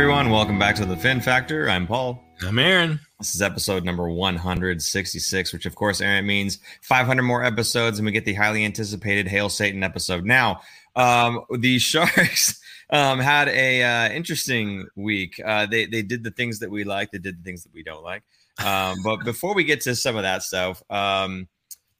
everyone. Welcome back to the Fin Factor. I'm Paul. I'm Aaron. This is episode number 166, which of course, Aaron means 500 more episodes, and we get the highly anticipated Hail Satan episode. Now, um, the Sharks um, had a uh, interesting week. Uh, they they did the things that we like. They did the things that we don't like. Um, but before we get to some of that stuff, um,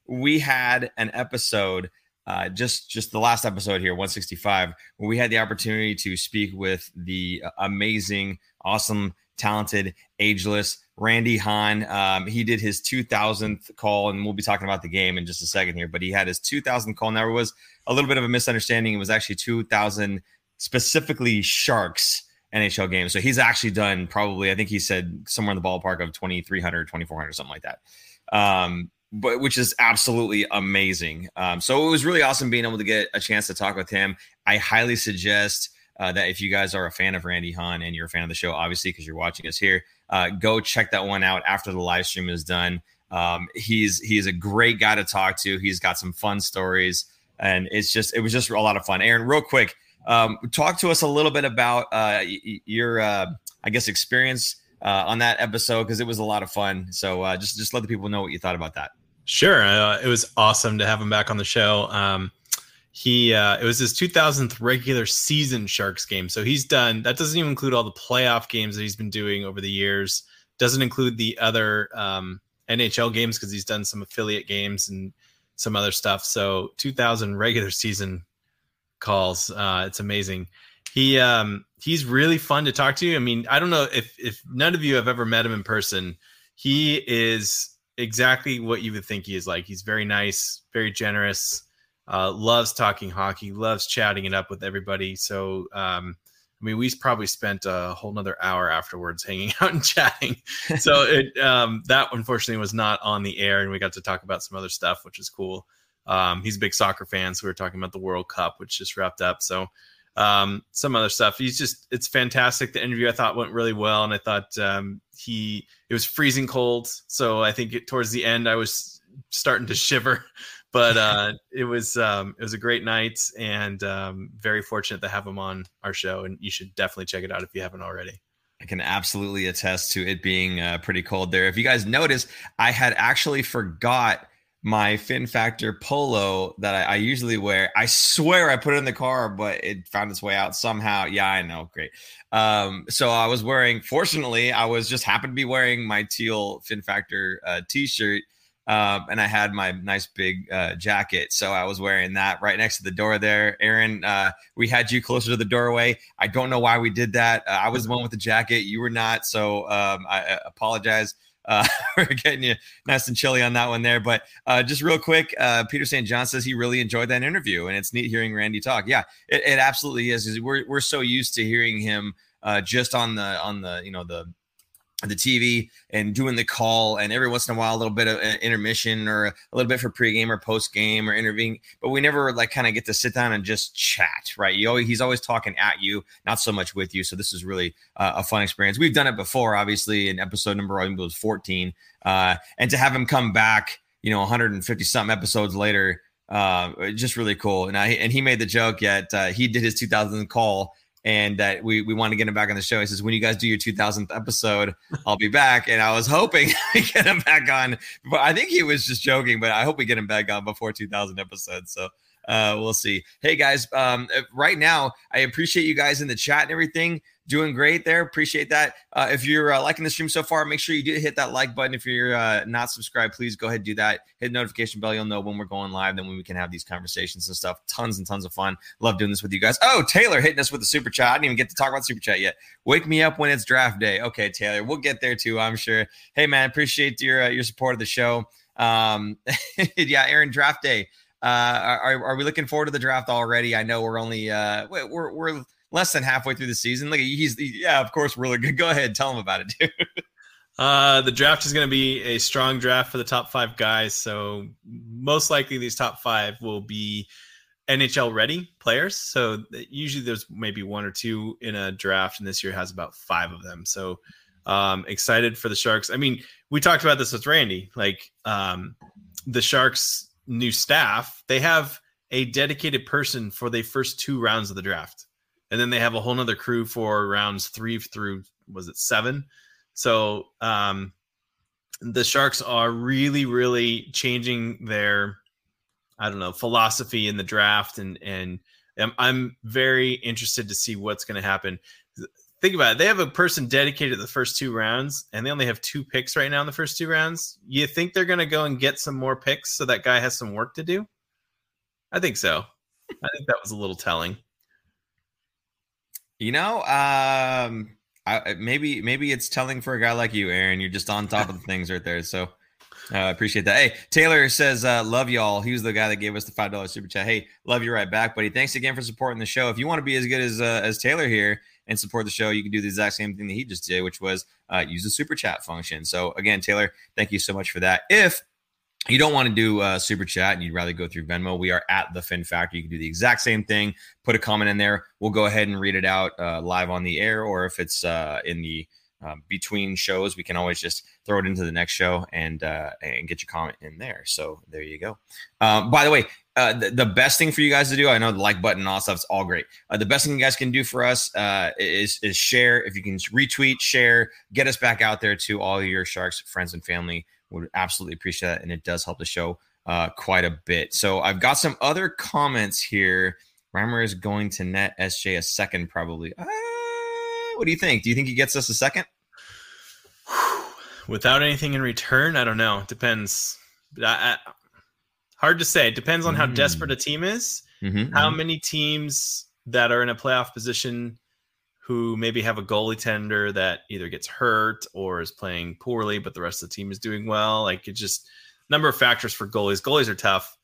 we had an episode uh, just just the last episode here 165 where we had the opportunity to speak with the amazing awesome talented ageless randy hahn. Um, he did his 2000th call and we'll be talking about the game in just a second here but he had his 2000th call. Now there was a little bit of a misunderstanding. It was actually 2000 specifically sharks nhl games so he's actually done probably i think he said somewhere in the ballpark of 2300 2400 something like that. Um, but which is absolutely amazing. Um, so it was really awesome being able to get a chance to talk with him. I highly suggest uh, that if you guys are a fan of Randy Hahn and you're a fan of the show, obviously because you're watching us here, uh, go check that one out after the live stream is done. Um, he's he's a great guy to talk to. He's got some fun stories, and it's just it was just a lot of fun. Aaron, real quick, um, talk to us a little bit about uh, your uh, I guess experience uh, on that episode because it was a lot of fun. So uh, just just let the people know what you thought about that. Sure, uh, it was awesome to have him back on the show. Um, he uh, it was his 2000th regular season Sharks game, so he's done. That doesn't even include all the playoff games that he's been doing over the years. Doesn't include the other um, NHL games because he's done some affiliate games and some other stuff. So 2000 regular season calls. Uh, it's amazing. He um, he's really fun to talk to. I mean, I don't know if if none of you have ever met him in person. He is exactly what you would think he is like. He's very nice, very generous, uh, loves talking hockey, loves chatting it up with everybody. So, um, I mean, we probably spent a whole nother hour afterwards hanging out and chatting. So it um, that unfortunately was not on the air, and we got to talk about some other stuff, which is cool. Um, he's a big soccer fan, so we were talking about the World Cup, which just wrapped up. So um, some other stuff. He's just it's fantastic. The interview I thought went really well, and I thought um, he it was freezing cold, so I think it, towards the end I was starting to shiver. But uh, it was um, it was a great night, and um, very fortunate to have him on our show. And you should definitely check it out if you haven't already. I can absolutely attest to it being uh, pretty cold there. If you guys notice, I had actually forgot my Fin Factor polo that I, I, usually wear. I swear I put it in the car, but it found its way out somehow. Yeah, I know. Great. Um, so I was wearing, fortunately, I was just happened to be wearing my teal Fin Factor uh, t shirt. Um, and I had my nice big uh, jacket. So I was wearing that right next to the door there. Aaron, uh, we had you closer to the doorway. I don't know why we did that. Uh, I was the one with the jacket. You were not. So um, I, I apologize uh, we're getting you nice and chilly on that one there. But uh, just real quick, uh, Peter St. John says he really enjoyed that interview, and it's neat hearing Randy talk. Yeah, it, it absolutely is. We're we're so used to hearing him uh, just on the on the you know the the TV and doing the call, and every once in a while, a little bit of intermission or a little bit for pregame or postgame or intervening. But we never like kind of get to sit down and just chat, right? You always, he's always talking at you, not so much with you. So this is really uh, a fun experience. We've done it before, obviously, in episode number I think it was 14, uh, and to have him come back, you know, 150 something episodes later, uh, just really cool. And I and he made the joke yet uh, he did his 2000 call and that we we want to get him back on the show. He says, "When you guys do your 2000th episode, I'll be back." And I was hoping to get him back on, but I think he was just joking. But I hope we get him back on before 2000 episodes. So uh, we'll see. Hey guys, um, right now I appreciate you guys in the chat and everything doing great there. Appreciate that. Uh, if you're uh, liking the stream so far, make sure you do hit that like button. If you're uh, not subscribed, please go ahead and do that. Hit notification bell. You'll know when we're going live, then when we can have these conversations and stuff. Tons and tons of fun. Love doing this with you guys. Oh, Taylor hitting us with the super chat. I didn't even get to talk about super chat yet. Wake me up when it's draft day. Okay, Taylor, we'll get there too. I'm sure. Hey, man, appreciate your uh, your support of the show. Um, yeah, Aaron, draft day. Uh, are, are we looking forward to the draft already? I know we're only uh, we're we're less than halfway through the season. Like he's yeah, of course we're looking. Go ahead, tell him about it, dude. Uh, the draft is going to be a strong draft for the top five guys. So most likely these top five will be NHL ready players. So usually there's maybe one or two in a draft, and this year has about five of them. So um, excited for the Sharks. I mean, we talked about this with Randy. Like um, the Sharks' new staff, they have a dedicated person for the first two rounds of the draft and then they have a whole nother crew for rounds three through was it seven. So um, the Sharks are really, really changing their, I don't know, philosophy in the draft, and and I'm, I'm very interested to see what's going to happen. Think about it. They have a person dedicated the first two rounds, and they only have two picks right now in the first two rounds. You think they're going to go and get some more picks so that guy has some work to do? I think so. I think that was a little telling. You know, um, I, maybe maybe it's telling for a guy like you, Aaron. You're just on top of the things right there. So I uh, appreciate that. Hey, Taylor says, uh, love y'all. He was the guy that gave us the $5 super chat. Hey, love you right back, buddy. Thanks again for supporting the show. If you want to be as good as uh, as Taylor here and support the show, you can do the exact same thing that he just did, which was uh, use the super chat function. So again, Taylor, thank you so much for that. If you don't want to do super chat and you'd rather go through Venmo, we are at the Fin Factor. You can do the exact same thing. Put a comment in there. We'll go ahead and read it out uh, live on the air, or if it's uh, in the uh, between shows, we can always just throw it into the next show and uh, and get your comment in there. So there you go. Uh, by the way, the, the, best thing for you guys to do, I know the like button and all stuff's all great. The best thing you guys can do for us is is share. If you can retweet, share, get us back out there to all your sharks friends and family would absolutely appreciate that. And it does help the show uh, quite a bit. So I've got some other comments here. Reimer is going to net SJ a second, probably. Uh, what do you think? Do you think he gets us a second? Without anything in return, I don't know. It depends. I, I, hard to say. It depends on how mm. desperate a team is. Mm-hmm, how mm-hmm. many teams that are in a playoff position who maybe have a goalie tender that either gets hurt or is playing poorly, but the rest of the team is doing well. Like it just number of factors for goalies. Goalies are tough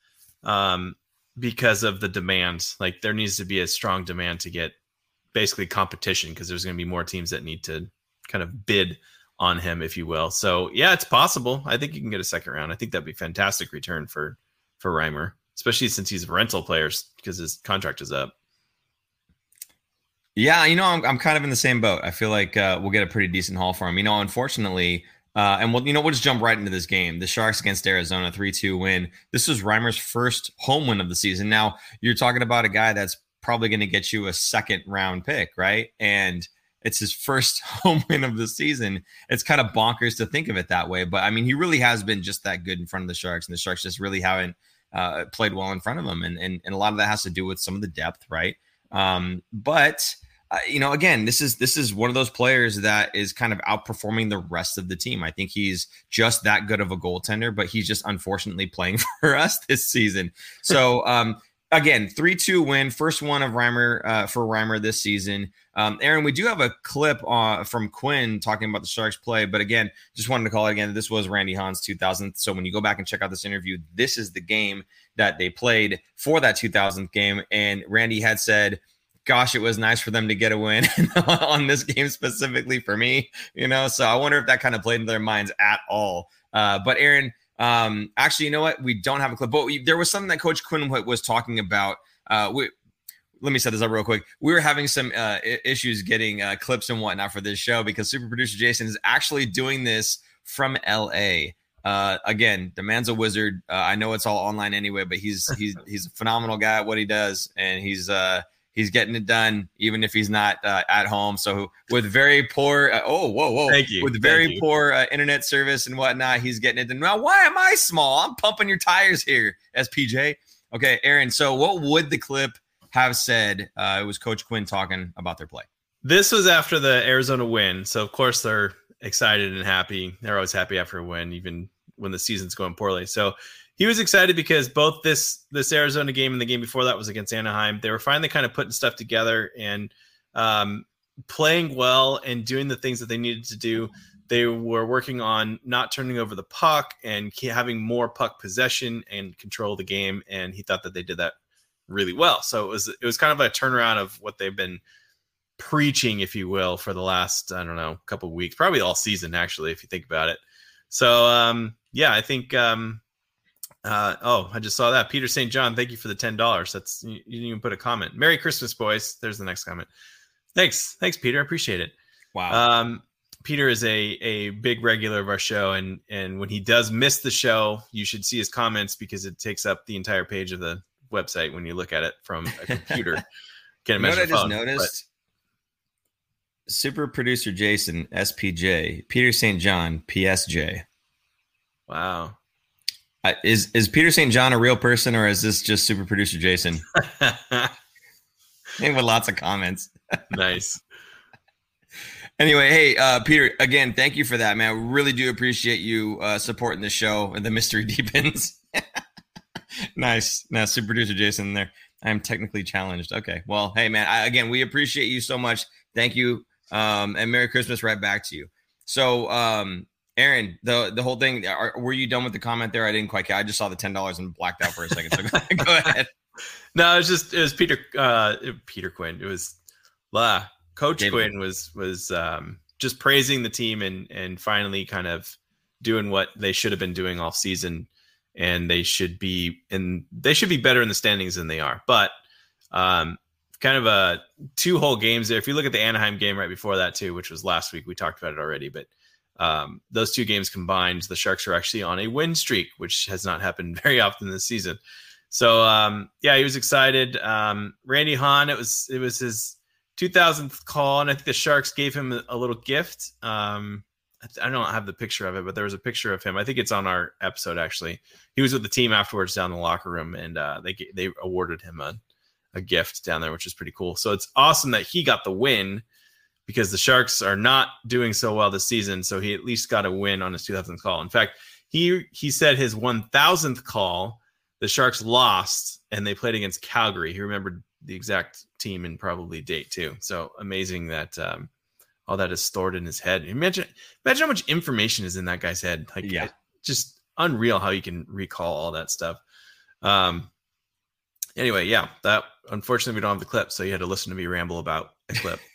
um, because of the demand. Like there needs to be a strong demand to get basically competition because there's going to be more teams that need to kind of bid on him, if you will. So yeah, it's possible. I think you can get a second round. I think that'd be fantastic return for for Reimer, especially since he's a rental player because his contract is up. Yeah, you know, I'm, I'm kind of in the same boat. I feel like uh, we'll get a pretty decent haul for him. You know, unfortunately, uh, and we'll, you know, we'll just jump right into this game. The Sharks against Arizona, 3 2 win. This was Reimer's first home win of the season. Now, you're talking about a guy that's probably going to get you a second round pick, right? And it's his first home win of the season. It's kind of bonkers to think of it that way. But I mean, he really has been just that good in front of the Sharks, and the Sharks just really haven't uh, played well in front of him. And, and, and a lot of that has to do with some of the depth, right? Um, but uh, you know, again, this is this is one of those players that is kind of outperforming the rest of the team. I think he's just that good of a goaltender, but he's just unfortunately playing for us this season. So, um, again, three two win, first one of Reimer uh, for Reimer this season. Um, Aaron, we do have a clip uh, from Quinn talking about the Sharks play, but again, just wanted to call it again. This was Randy Hahn's 2000. So when you go back and check out this interview, this is the game that they played for that 2000th game, and Randy had said gosh, it was nice for them to get a win on this game specifically for me, you know. So I wonder if that kind of played into their minds at all. Uh, but Aaron, um, actually, you know what? We don't have a clip, but we, there was something that Coach Quinn was talking about. Uh, we, let me set this up real quick. We were having some uh, issues getting uh, clips and whatnot for this show because super producer Jason is actually doing this from LA. Uh, again, the man's a wizard. Uh, I know it's all online anyway, but he's he's he's a phenomenal guy at what he does, and he's uh he's getting it done, even if he's not uh, at home. So with very poor, uh, oh whoa whoa, thank you. With very poor uh, internet service and whatnot, he's getting it done. Now, why am I small? I'm pumping your tires here, SPJ. Okay, Aaron. So what would the clip have said? Uh, it was Coach Quinn talking about their play. This was after the Arizona win, so of course they're excited and happy. They're always happy after a win, even when the season's going poorly. So he was excited because both this this Arizona game and the game before that was against Anaheim. They were finally kind of putting stuff together and um, playing well and doing the things that they needed to do. They were working on not turning over the puck and having more puck possession and control the game. And he thought that they did that really well. So it was it was kind of a turnaround of what they've been preaching, if you will, for the last I don't know couple weeks, probably all season actually, if you think about it. So um, yeah, I think um, uh, oh, I just saw that. Peter St. John, thank you for the ten dollars. That's you, you, didn't even put a comment. Merry Christmas, boys. There's the next comment. Thanks, thanks, Peter. I appreciate it. Wow. Um, Peter is a a big regular of our show, and and when he does miss the show, you should see his comments because it takes up the entire page of the website when you look at it from a computer. Can't You know imagine. what I just phone, noticed? Super producer Jason, SPJ, Peter St. John, PSJ. Wow. Is is Peter St. John a real person or is this just super producer Jason? With lots of comments. nice. Anyway, hey, uh, Peter, again, thank you for that, man. We really do appreciate you uh, supporting the show and the mystery deepens. nice. Now, super producer Jason there. I'm technically challenged. Okay. Well, hey, man, I, again, we appreciate you so much. Thank you. Um, and Merry Christmas right back to you. So, um, Aaron, the the whole thing, are, were you done with the comment there? I didn't quite get I just saw the $10 and blacked out for a second. So go, go ahead. No, it was just it was Peter uh Peter Quinn. It was uh, Coach David. Quinn was was um just praising the team and and finally kind of doing what they should have been doing all season and they should be and they should be better in the standings than they are. But um kind of a two whole games there. If you look at the Anaheim game right before that too, which was last week, we talked about it already, but um, those two games combined, the Sharks are actually on a win streak, which has not happened very often this season. So um, yeah, he was excited. Um, Randy Hahn, it was it was his 2000th call, and I think the Sharks gave him a, little gift. Um, I, I don't have the picture of it, but there was a picture of him. I think it's on our episode actually. He was with the team afterwards down in the locker room, and uh, they they awarded him a a gift down there, which is pretty cool. So it's awesome that he got the win because the Sharks are not doing so well this season. So he at least got a win on his 2000th call. In fact, he he said his 1000th call, the Sharks lost and they played against Calgary. He remembered the exact team and probably date too. So amazing that um, all that is stored in his head. Imagine imagine how much information is in that guy's head. Like Yeah. just unreal how you can recall all that stuff. Um anyway, yeah, that unfortunately we don't have the clip, so you had to listen to me ramble about a clip.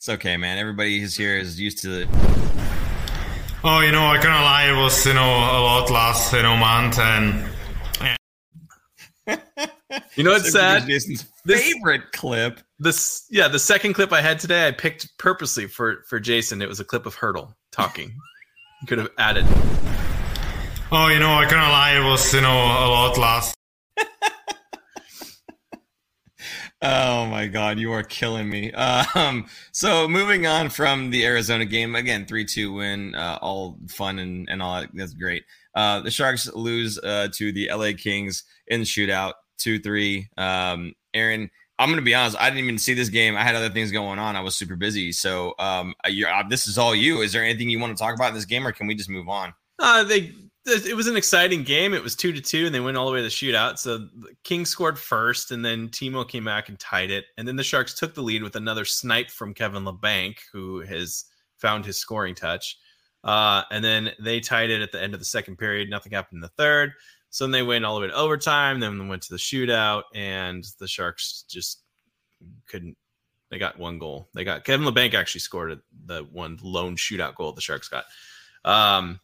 It's okay, man. Everybody who's here is used to it. Oh, you know, I can't lie. It was, you know, a lot last, you know, month, and You know what's sad? Jason's This- favorite clip. This yeah, the second clip I had today, I picked purposely for for Jason. It was a clip of Hertl talking. You could have added. oh, you know, I can't lie. It was, you know, a lot last. Oh my god, you are killing me. Um, so moving on from the Arizona game, again, three two win, uh, all fun and, and all that. That's great. Uh, the Sharks lose uh, to the LA Kings in the shootout, two three. Um, Aaron, I'm gonna be honest, I didn't even see this game. I had other things going on. I was super busy. So um, uh, this is all you. Is there anything you want to talk about in this game, or can we just move on? Uh, they it was an exciting game. It was two to two, and they went all the way to the shootout. So the Kings scored first, and then Timo came back and tied it. And then the Sharks took the lead with another snipe from Kevin Labanc, who has found his scoring touch. Uh, and then they tied it at the end of the second period. Nothing happened in the third. So then they went all the way to overtime. Then went to the shootout, and the Sharks just couldn't. They got one goal. They got Kevin Labanc actually scored the one lone shootout goal the Sharks got. Um,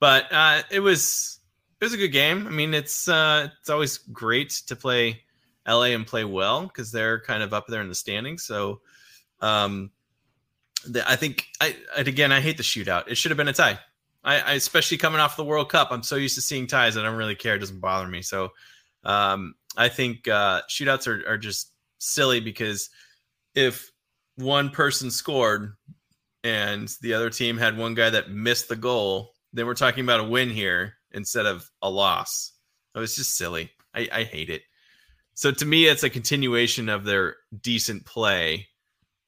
but uh, it was it was a good game. I mean, it's uh, it's always great to play LA and play well because they're kind of up there in the standings. So, um, the, I think I again I hate the shootout. It should have been a tie. I, I especially coming off the World Cup, I'm so used to seeing ties. I don't really care. It doesn't bother me. So, um, I think uh, shootouts are are just silly because if one person scored and the other team had one guy that missed the goal, then we're talking about a win here instead of a loss. So it's just silly. I, I hate it. So to me, it's a continuation of their decent play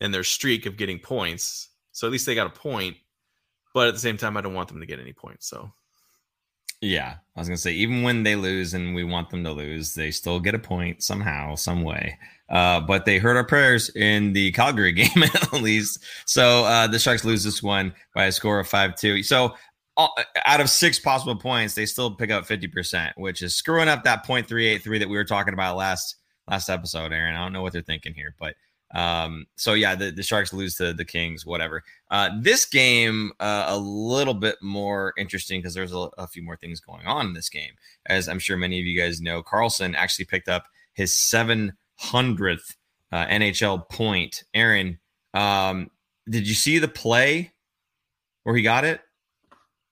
and their streak of getting points. So at least they got a point. But at the same time, I don't want them to get any points. So Yeah, I was gonna say even when they lose and we want them to lose, they still get a point somehow, some way. Uh, but they heard our prayers in the Calgary game at least. So uh, the Sharks lose this one by a score of five two. So out of six possible points, they still pick up fifty percent, which is screwing up that point three eight three that we were talking about last last episode. Aaron, I don't know what they're thinking here, but um, so yeah, the, the Sharks lose to the Kings, whatever. Uh, this game uh, a little bit more interesting because there's a, a few more things going on in this game. As I'm sure many of you guys know, Karlsson actually picked up his 700th uh, NHL point. Aaron, um, did you see the play where he got it?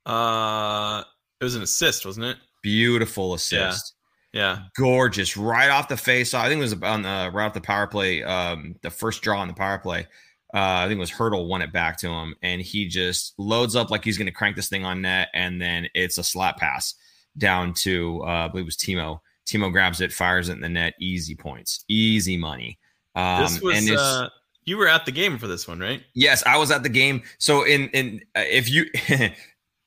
Uh, it was an assist, wasn't it? Beautiful assist. Yeah, gorgeous, right off the face. I think it was on the right off the power play, um, the first draw on the power play. Uh, I think it was Hertl won it back to him, and he just loads up like he's going to crank this thing on net, and then it's a slap pass down to uh, I believe it was Timo. Timo grabs it, fires it in the net, easy points, easy money. Um, this was uh, you were at the game for this one, right? Yes, I was at the game. So in in uh, if you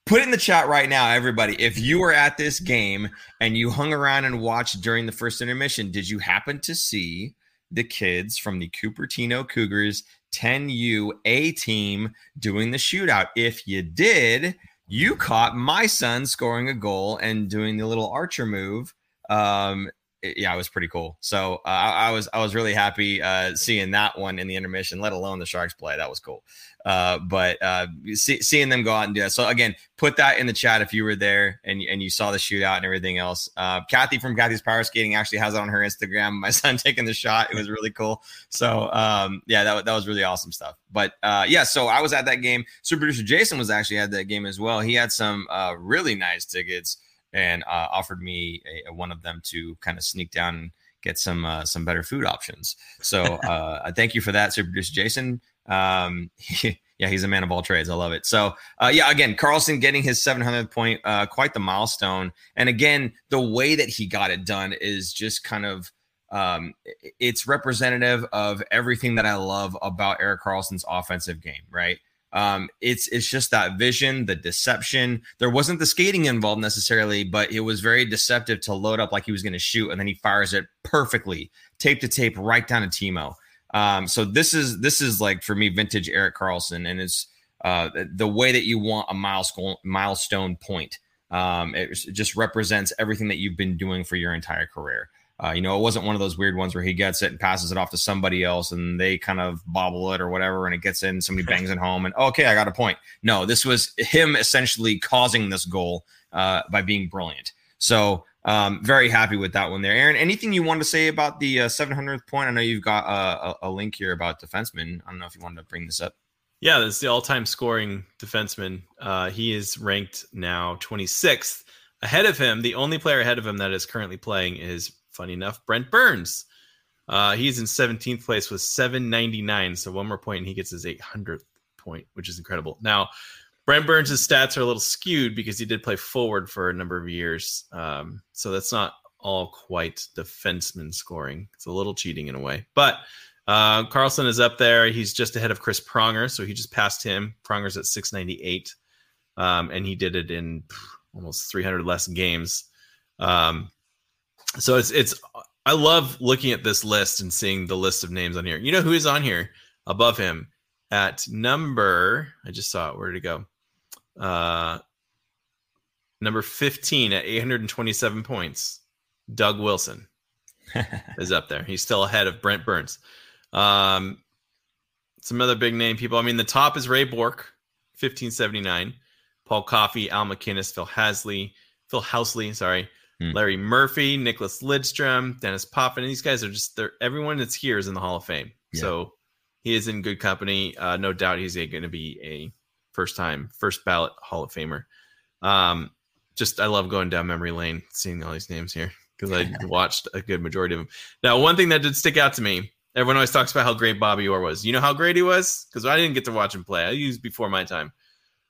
put in the chat right now, everybody, if you were at this game and you hung around and watched during the first intermission, did you happen to see the kids from the Cupertino Cougars 10U A team doing the shootout? If you did, you caught my son scoring a goal and doing the little archer move um, yeah, it was pretty cool. So uh, I, I, was I was really happy uh, seeing that one in the intermission, let alone the Sharks play. That was cool. Uh, but uh, see, seeing them go out and do that. So again, put that in the chat if you were there and and you saw the shootout and everything else. Uh, Kathy from Kathy's Power Skating actually has it on her Instagram. My son taking the shot. It was really cool. So um, yeah, that that was really awesome stuff. But uh, yeah, so I was at that game. Super producer Jason was actually at that game as well. He had some really nice tickets and uh, offered me a, one of them to kind of sneak down and get some uh, some better food options. So uh, thank you for that, Super Producer Jason. Um, he, yeah, he's a man of all trades. I love it. So uh, yeah, again, Karlsson getting his 700th point, uh, quite the milestone. And again, the way that he got it done is just kind of um, it's representative of everything that I love about Erik Karlsson's offensive game, right? Um, it's it's just that vision, the deception. There wasn't the skating involved necessarily, but it was very deceptive to load up like he was going to shoot, and then he fires it perfectly, tape to tape, right down to Timo. Um, so this is this is like for me vintage Erik Karlsson, and it's uh, the way that you want a milestone milestone point. Um, it just represents everything that you've been doing for your entire career. Uh, you know, it wasn't one of those weird ones where he gets it and passes it off to somebody else and they kind of bobble it or whatever and it gets in, somebody bangs it home and okay, I got a point. No, this was him essentially causing this goal uh, by being brilliant. So um, very happy with that one there. Aaron, anything you want to say about the uh, 700th point? I know you've got a, a, link here about defensemen. I don't know if you wanted to bring this up. Yeah, this is the all-time scoring defenseman. Uh, he is ranked now 26th. Ahead of him, the only player ahead of him that is currently playing is funny enough, Brent Burns. Uh, he's in 17th place with 799. So one more point and he gets his 800th point, which is incredible. Now, Brent Burns' stats are a little skewed because he did play forward for a number of years. Um, so that's not all quite defenseman scoring. It's a little cheating in a way. But uh, Karlsson is up there. He's just ahead of Chris Pronger. So he just passed him. Pronger's at 698. Um, and he did it in almost 300 less games. Um, so it's it's I love looking at this list and seeing the list of names on here. You know who is on here above him at number? I just saw it. Where did it go? Uh, number fifteen at eight hundred and twenty-seven points. Doug Wilson is up there. He's still ahead of Brent Burns. Um, some other big name people. I mean, the top is Ray Bourque, fifteen seventy-nine. Paul Coffey, Al MacInnis, Phil Hasley, Phil Housley, sorry, Hmm. Larry Murphy, Nicholas Lidstrom, Dennis Potvin. These guys are just they're everyone that's here is in the Hall of Fame. Yeah. So he is in good company. Uh, no doubt he's going to be a first time, first ballot Hall of Famer. Um, just I love going down memory lane, seeing all these names here because I watched a good majority of them. Now, one thing that did stick out to me, everyone always talks about how great Bobby Orr was. You know how great he was because I didn't get to watch him play. I used before my time.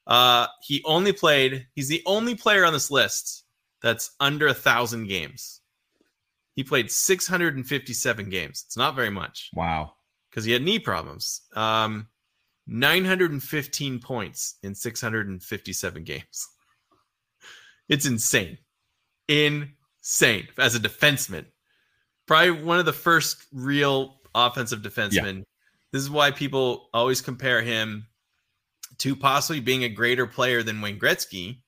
Uh, he only played. He's the only player on this list that's under a thousand games. He played 657 games. It's not very much. Wow. Because he had knee problems. Um, 915 points in 657 games. It's insane. Insane as a defenseman. Probably one of the first real offensive defensemen. Yeah. This is why people always compare him to possibly being a greater player than Wayne Gretzky,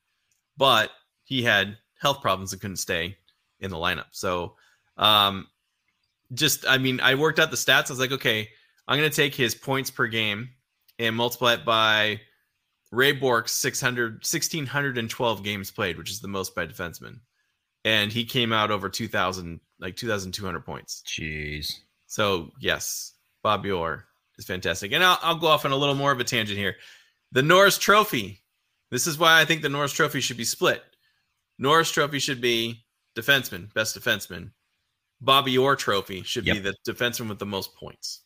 but he had health problems and couldn't stay in the lineup. So, um, just I mean, I worked out the stats. I was like, okay, I'm going to take his points per game and multiply it by Ray Bourque's 600, 1612 games played, which is the most by defenseman. And he came out over 2000, like 2,200 points. Jeez. So, yes, Bobby Orr is fantastic. And I'll, I'll go off on a little more of a tangent here. The Norris Trophy. This is why I think the Norris Trophy should be split. Norris Trophy should be defenseman, best defenseman, Bobby Orr trophy should Yep. be the defenseman with the most points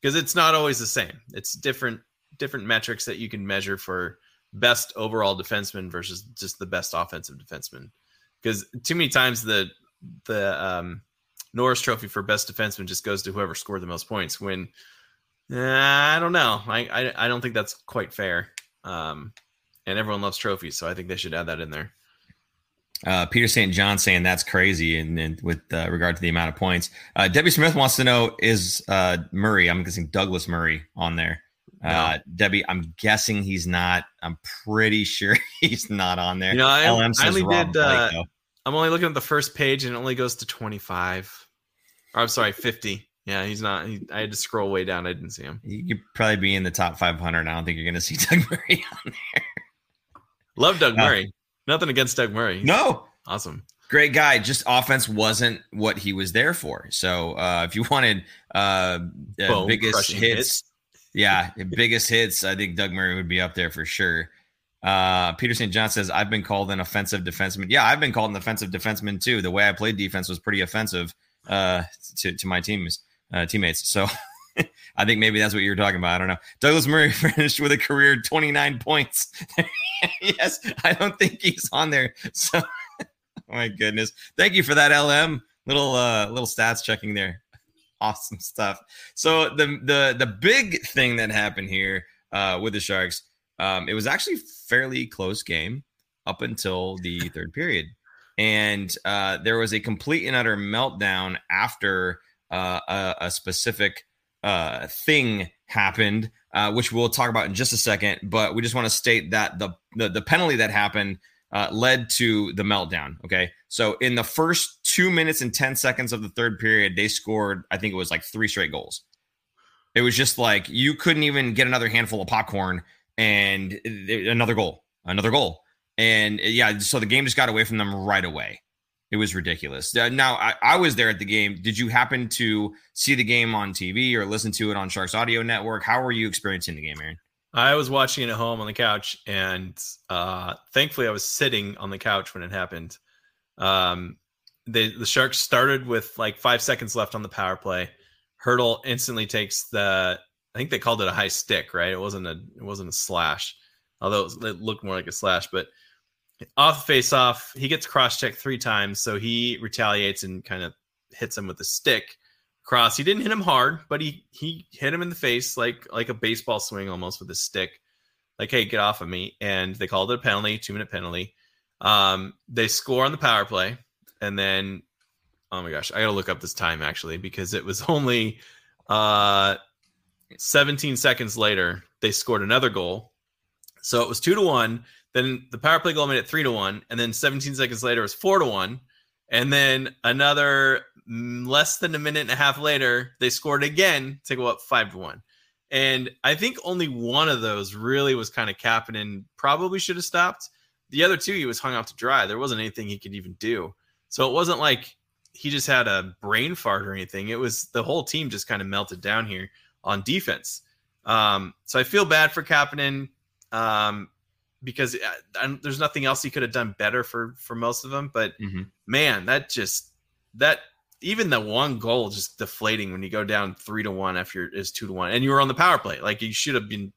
because it's not always the same. It's different different metrics that you can measure for best overall defenseman versus just the best offensive defenseman. Because too many times the the um, Norris Trophy for best defenseman just goes to whoever scored the most points. When uh, I don't know, I, I I don't think that's quite fair. Um, and everyone loves trophies, so I think they should add that in there. Uh, Peter St. John saying that's crazy, and, and with uh, regard to the amount of points, uh, Debbie Smith wants to know is uh, Murray? I'm guessing Douglas Murray on there. Uh, Debbie, I'm guessing he's not. I'm pretty sure he's not on there. You know, I, LM I says only did. Blake, Uh. I'm only looking at the first page, and it only goes to 25. Or I'm sorry, 50. Yeah, he's not. He, I had to scroll way down. I didn't see him. You could probably be in the top 500. I don't think you're going to see Doug Murray on there. Love Doug Murray. Nothing against Doug Murray. He's No, awesome. great guy. Just offense wasn't what he was there for. So uh, if you wanted uh, uh, biggest hits, hits. yeah, biggest hits, I think Doug Murray would be up there for sure. Uh, Peter St. John says, I've been called an offensive defenseman. Yeah, I've been called an offensive defenseman too. The way I played defense was pretty offensive uh, to, to my teams, uh, teammates. So I think maybe that's what you were talking about. I don't know. Douglas Murray finished with a career 29 points. yes, I don't think he's on there. So, oh my goodness. Thank you for that, LM. Little uh, little stats checking there. Awesome stuff. So the the the big thing that happened here uh, with the Sharks, um, it was actually fairly close game up until the third period, and uh, there was a complete and utter meltdown after uh, a, a specific uh, thing happened, uh, which we'll talk about in just a second. But we just want to state that the the, the penalty that happened uh, led to the meltdown. Okay, so in the first two minutes and ten seconds of the third period, they scored. I think it was like three straight goals. It was just like you couldn't even get another handful of popcorn and th- another goal, another goal, and yeah, so the game just got away from them right away. It was ridiculous. Now, I, I was there at the game. Did you happen to see the game on TV or listen to it on Sharks Audio Network? How were you experiencing the game, Aaron? I was watching it at home on the couch, and uh, thankfully, I was sitting on the couch when it happened. Um, the the Sharks started with like five seconds left on the power play. Hertl instantly takes the. I think they called it a high stick, right? It wasn't a. It wasn't a slash, although it, was- it looked more like a slash. But off face off, he gets cross checked three times, so he retaliates and kind of hits him with a stick cross. He didn't hit him hard, but he he hit him in the face like like a baseball swing almost with a stick. Like, hey, get off of me! And they called it a penalty, two minute penalty. Um, they score on the power play, and then oh my gosh, I gotta look up this time actually because it was only uh 17 seconds later they scored another goal. So it was two to one. Then the power play goal made it three to one, and then 17 seconds later it was four to one, and then another mm, less than a minute and a half later they scored again to go up five to one. And I think only one of those really was kind of capping and probably should have stopped. The other two he was hung out to dry. There wasn't anything he could even do. So it wasn't like he just had a brain fart or anything. It was the whole team just kind of melted down here on defense. Um, so I feel bad for Kahkonen um, because uh, I, there's nothing else he could have done better for for most of them. But Mm-hmm. man, that just that even the one goal just deflating when you go down three to one after is two to one, and you were on the power play. Like you should have been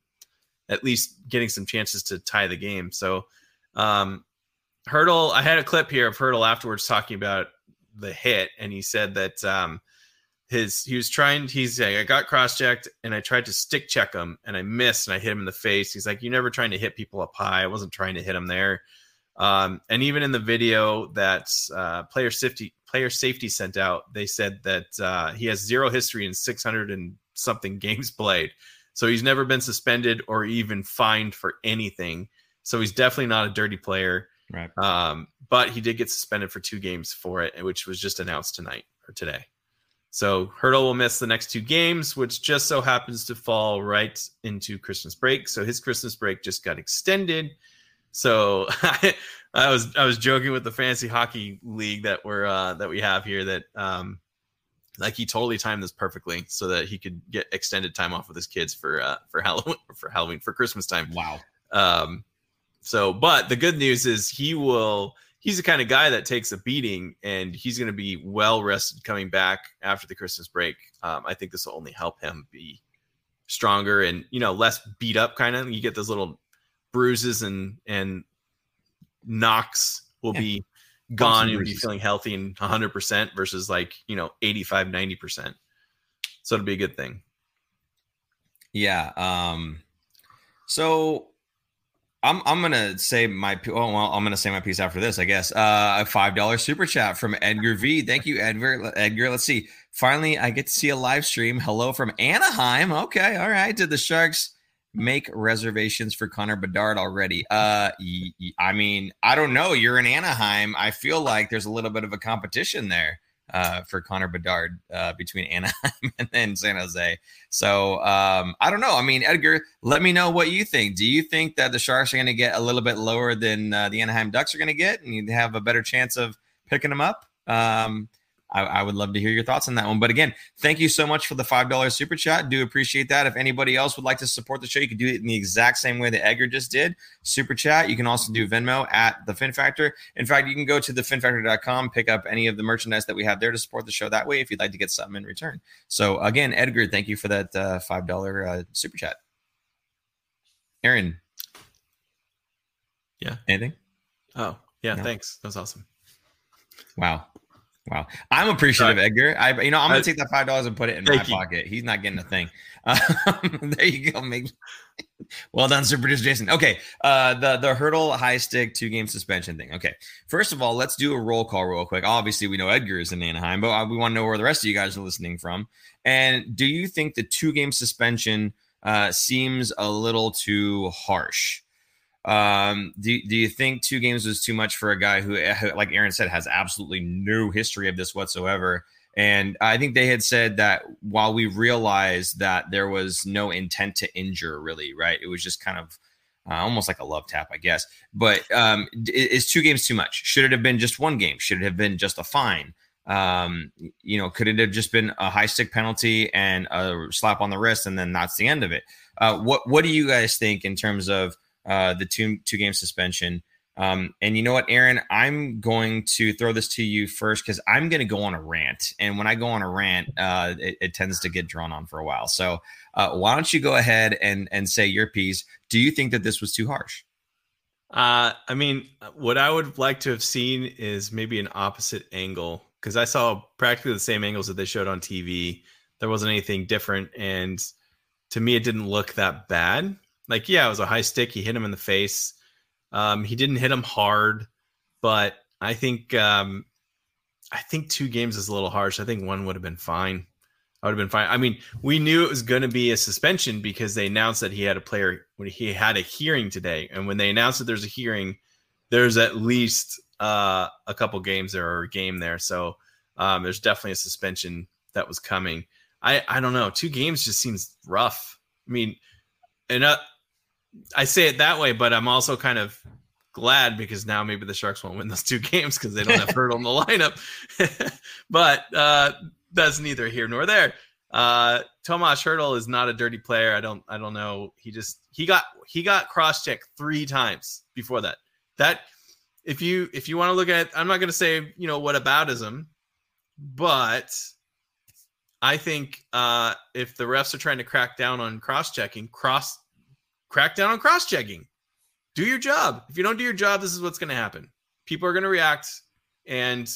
at least getting some chances to tie the game. So um, Hertl, I had a clip here of Hertl afterwards talking about the hit, and he said that um, his he was trying. He's like, I got cross checked, and I tried to stick check him, and I missed, and I hit him in the face. He's like, you're never trying to hit people up high. I wasn't trying to hit him there. Um, and even in the video that uh, player safety player safety sent out, they said that uh, he has zero history in 600 and something games played. So he's never been suspended or even fined for anything. So he's definitely not a dirty player. Right. Um, but he did get suspended for two games for it, which was just announced tonight or today. So Hertl will miss the next two games, which just so happens to fall right into Christmas break. So his Christmas break just got extended. So I, I was I was joking with the fantasy hockey league that we're uh, that we have here that um, like he totally timed this perfectly so that he could get extended time off with his kids for uh, for Halloween for Halloween for Christmas time. Wow. Um, so, but the good news is he will he's the kind of guy that takes a beating and he's going to be well rested coming back after the Christmas break. Um, I think this will only help him be stronger and you know less beat up. Kind of, you get those little bruises and and knocks will yeah. be gone and be feeling healthy and 100% versus like you know 85 90% so it'll be a good thing yeah um so I'm I'm gonna say my oh well I'm gonna say my piece after this I guess. Uh a five dollar super chat from Edgar V. Thank you Edgar. Edgar let's see. Finally I get to see a live stream. Hello from Anaheim. Okay all right. Did the Sharks make reservations for Connor Bedard already? Uh, I mean, I don't know. You're in Anaheim. I feel like there's a little bit of a competition there uh, for Connor Bedard uh, between Anaheim and then San Jose. So um, I don't know. I mean, Edgar, let me know what you think. Do you think that the Sharks are going to get a little bit lower than uh, the Anaheim Ducks are going to get, and you have a better chance of picking them up? Um, I, I, would love to hear your thoughts on that one. But again, thank you so much for the $5 super chat. Do appreciate that. If anybody else would like to support the show, you can do it in the exact same way that Edgar just did. Super chat. You can also do Venmo at the Fin Factor. In fact, you can go to thefinfactor.com, pick up any of the merchandise that we have there to support the show that way if you'd like to get something in return. So again, Edgar, thank you for that uh, $5 uh, super chat. Aaron. Yeah. Anything? Oh, yeah. No? Thanks. That was awesome. Wow. Wow, I'm appreciative, Sorry. Edgar. I, you know, I'm gonna take that five dollars and put it in my you. pocket. He's not getting a thing. Um, there you go. Make, well done, Super Producer Jason. Okay, uh, the the Hertl high stick two game suspension thing. Okay, first of all, let's do a roll call real quick. Obviously, we know Edgar is in Anaheim, but uh, we want to know where the rest of you guys are listening from. And do you think the two game suspension uh, seems a little too harsh? Um, do, do you think two games was too much for a guy who, like Aaron said, has absolutely no history of this whatsoever? And I think they had said that while we realized that there was no intent to injure, really, right? It was just kind of uh, almost like a love tap, I guess. But um, is two games too much? Should it have been just one game? Should it have been just a fine? Um, you know, could it have just been a high stick penalty and a slap on the wrist, and then that's the end of it? Uh, what What do you guys think in terms of uh, the two two game suspension. Um, and you know what, Aaron, I'm going to throw this to you first because I'm going to go on a rant. And when I go on a rant, uh, it, it, tends to get drawn on for a while. So uh, why don't you go ahead and and say your piece? Do you think that this was too harsh? Uh, I mean, what I would like to have seen is maybe an opposite angle because I saw practically the same angles that they showed on TV. There wasn't anything different, and to me, it didn't look that bad. Like, yeah, it was a high stick. He hit him in the face. Um, he didn't hit him hard, but I think um, I think two games is a little harsh. I think one would have been fine. I would have been fine. I mean, we knew it was going to be a suspension because they announced that he had a player when he had a hearing today, and when they announced that there's a hearing, there's at least uh, a couple games there or a game there. So um, there's definitely a suspension that was coming. I I don't know. Two games just seems rough. I mean, and uh, I say it that way, but I'm also kind of glad because now maybe the Sharks won't win those two games because they don't have Hertl in the lineup. but uh, that's neither here nor there. Uh, Tomas Hertl is not a dirty player. I don't I don't know. He just he got he got cross checked three times before that. That if you if you want to look at I'm not gonna say, you know, what aboutism, but I think uh, if the refs are trying to crack down on cross checking, cross crack down on cross checking. Do your job. If you don't do your job, this is what's going to happen. People are going to react and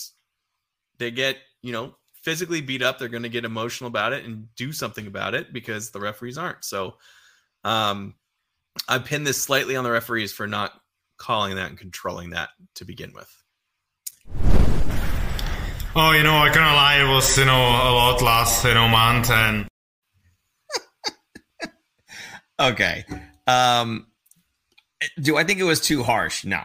they get, you know, physically beat up. They're going to get emotional about it and do something about it because the referees aren't. So, um, I pin this slightly on the referees for not calling that and controlling that to begin with. Oh, you know, I can't lie. It was, you know, a lot last, you know, month and. okay. Um, do I think it was too harsh? No.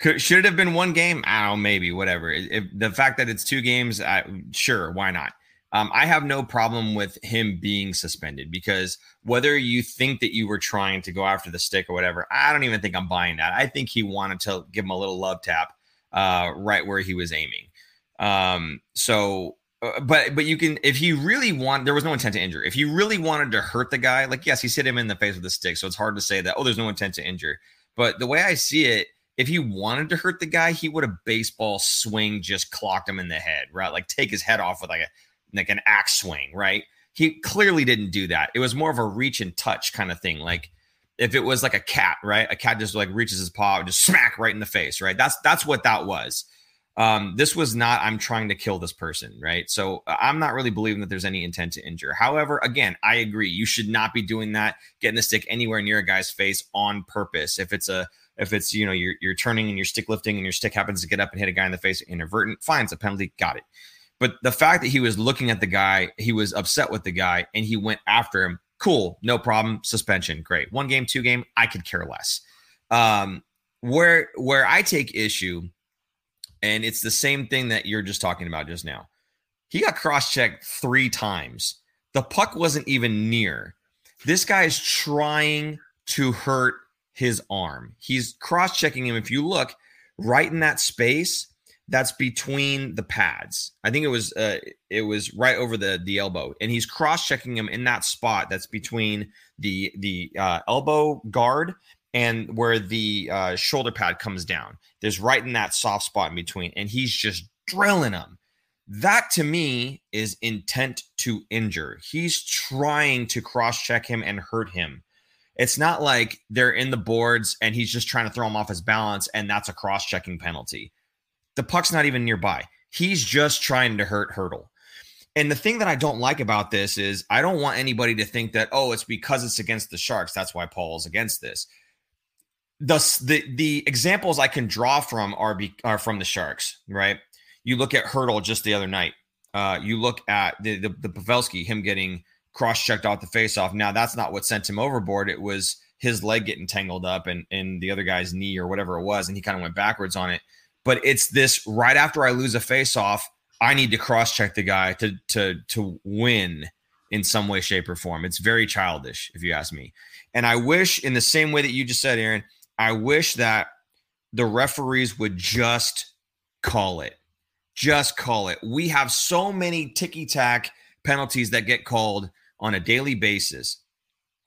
Could, should it have been one game? I don't maybe, whatever. If the fact that it's two games, I, sure, why not? Um, I have no problem with him being suspended because whether you think that you were trying to go after the stick or whatever, I don't even think I'm buying that. I think he wanted to give him a little love tap uh, right where he was aiming. Um, so uh, but but you can if he really want there was no intent to injure. If you really wanted to hurt the guy, like yes, he hit him in the face with a stick, so it's hard to say that oh, there's no intent to injure. But the way I see it if he wanted to hurt the guy, he would have baseball swing just clocked him in the head, right? Like take his head off with like a like an axe swing, right? He clearly didn't do that. It was more of a reach and touch kind of thing. Like if it was like a cat, right? A cat just like reaches his paw, and just smack right in the face, right? That's that's what that was. Um, this was not I'm trying to kill this person, right? So I'm not really believing that there's any intent to injure. However, again, I agree. You should not be doing that, getting the stick anywhere near a guy's face on purpose. If it's a if it's you know you're you're turning and you're stick lifting and your stick happens to get up and hit a guy in the face inadvertent, fine, it's a penalty, got it. But the fact that he was looking at the guy, he was upset with the guy, and he went after him. Cool, no problem. Suspension, great. One game, two game, I could care less. Um, where where I take issue, and it's the same thing that you're just talking about just now. He got cross checked three times. The puck wasn't even near. This guy is trying to hurt his arm. He's cross checking him. If you look right in that space, that's between the pads. I think it was uh, it was right over the the elbow, and he's cross checking him in that spot that's between the the uh, elbow guard and where the uh, shoulder pad comes down. There's right in that soft spot in between, and he's just drilling him. That to me is intent to injure. He's trying to cross check him and hurt him. It's not like they're in the boards and he's just trying to throw him off his balance and that's a cross checking penalty. The puck's not even nearby. He's just trying to hurt Hertl. And the thing that I don't like about this is I don't want anybody to think that, oh, it's because it's against the Sharks. That's why Paul is against this. The, the, the examples I can draw from are, be, are from the Sharks, right? You look at Hertl just the other night. Uh, you look at the, the, the Pavelski, him getting cross checked off the faceoff. Now that's not what sent him overboard. It was his leg getting tangled up and and the other guy's knee or whatever it was, and he kind of went backwards on it. But it's this right after I lose a faceoff, I need to cross check the guy to to to win in some way, shape, or form. It's very childish, if you ask me. And I wish, in the same way that you just said, Aaron, I wish that the referees would just call it. Just call it. We have so many ticky tack penalties that get called on a daily basis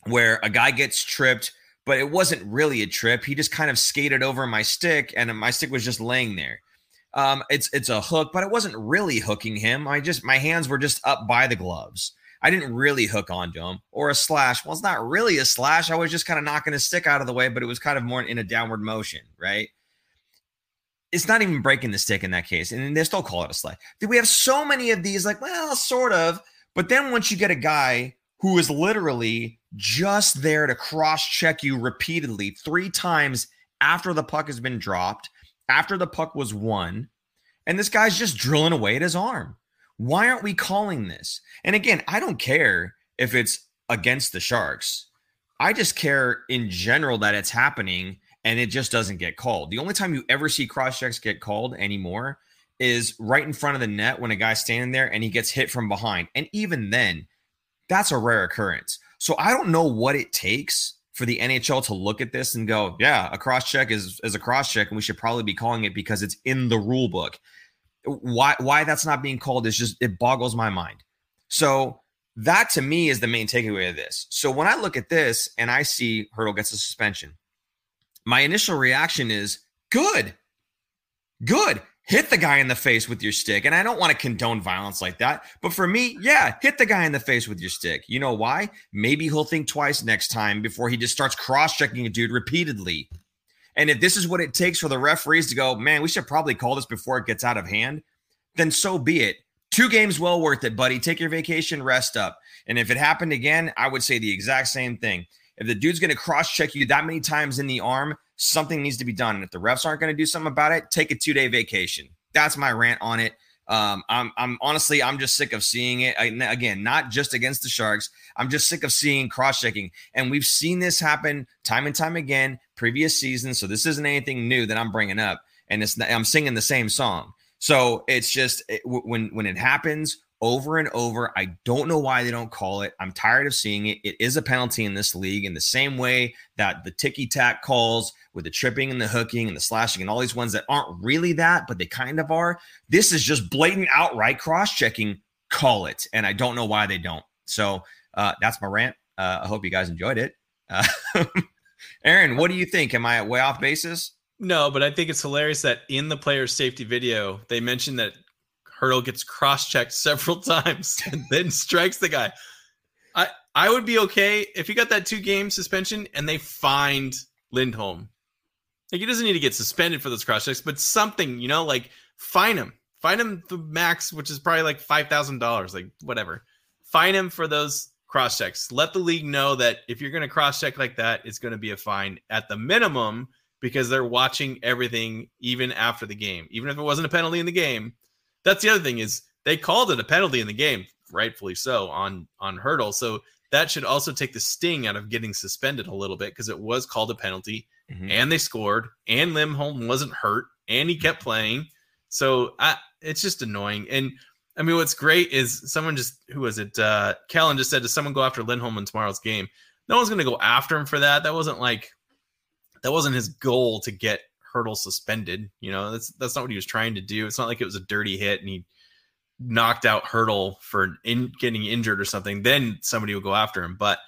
where a guy gets tripped, but it wasn't really a trip. He just kind of skated over my stick, and my stick was just laying there. Um, it's it's a hook, but it wasn't really hooking him. I just my hands were just up by the gloves. I didn't really hook onto him or a slash. Well, it's not really a slash. I was just kind of knocking his stick out of the way, but it was kind of more in a downward motion, right? It's not even breaking the stick in that case, and they still call it a slash. We have so many of these, like, well, sort of. But then once you get a guy who is literally just there to cross check you repeatedly three times after the puck has been dropped, after the puck was won, and this guy's just drilling away at his arm. Why aren't we calling this? And again, I don't care if it's against the Sharks. I just care in general that it's happening and it just doesn't get called. The only time you ever see cross checks get called anymore is right in front of the net when a guy's standing there and he gets hit from behind. And even then, that's a rare occurrence. So I don't know what it takes for the NHL to look at this and go, yeah, a cross check is, is a cross check, and we should probably be calling it because it's in the rule book. Why why that's not being called is just it boggles my mind. So that to me is the main takeaway of this. So when I look at this and I see Hertl gets a suspension, my initial reaction is good. Good hit the guy in the face with your stick. And I don't want to condone violence like that. But for me, yeah, hit the guy in the face with your stick. You know why? Maybe he'll think twice next time before he just starts cross checking a dude repeatedly. And if this is what it takes for the referees to go, man, we should probably call this before it gets out of hand, then so be it. Two games well worth it, buddy. Take your vacation, rest up. And if it happened again, I would say the exact same thing. If the dude's going to cross check you that many times in the arm, something needs to be done. And if the refs aren't going to do something about it, take a two day vacation. That's my rant on it. Um, I'm, I'm honestly, I'm just sick of seeing it. I, again, not just against the Sharks. I'm just sick of seeing cross checking, and we've seen this happen time and time again previous seasons. So this isn't anything new that I'm bringing up, and it's I'm singing the same song. So it's just it, when when it happens, over and over. I don't know why they don't call it. I'm tired of seeing it. It is a penalty in this league in the same way that the ticky tack calls with the tripping and the hooking and the slashing and all these ones that aren't really that, but they kind of are. This is just blatant outright cross checking. Call it. And I don't know why they don't. So uh, that's my rant. Uh, I hope you guys enjoyed it. Uh, Aaron, what do you think? Am I way off basis? No, but I think it's hilarious that in the player safety video, they mentioned that Hertl gets cross checked several times and then strikes the guy. I I would be okay if he got that two game suspension and they fined Lindholm. Like he doesn't need to get suspended for those cross checks, but something, you know, like fine him. Fine him the max, which is probably like five thousand dollars, like whatever. Fine him for those cross checks. Let the league know that if you're going to cross check like that, it's going to be a fine at the minimum because they're watching everything even after the game. Even if it wasn't a penalty in the game, that's the other thing is they called it a penalty in the game, rightfully so on on Hertl. So that should also take the sting out of getting suspended a little bit because it was called a penalty mm-hmm. and they scored and Lindholm wasn't hurt and he kept playing. So I, it's just annoying. And I mean, what's great is someone just who was it? Uh, Kellen just said, "Does someone go after Lindholm in tomorrow's game?" No one's going to go after him for that. That wasn't like that wasn't his goal to get Hertl suspended. You know, that's that's not what he was trying to do. It's not like it was a dirty hit and he knocked out Hertl for in, getting injured or something. Then somebody will go after him. But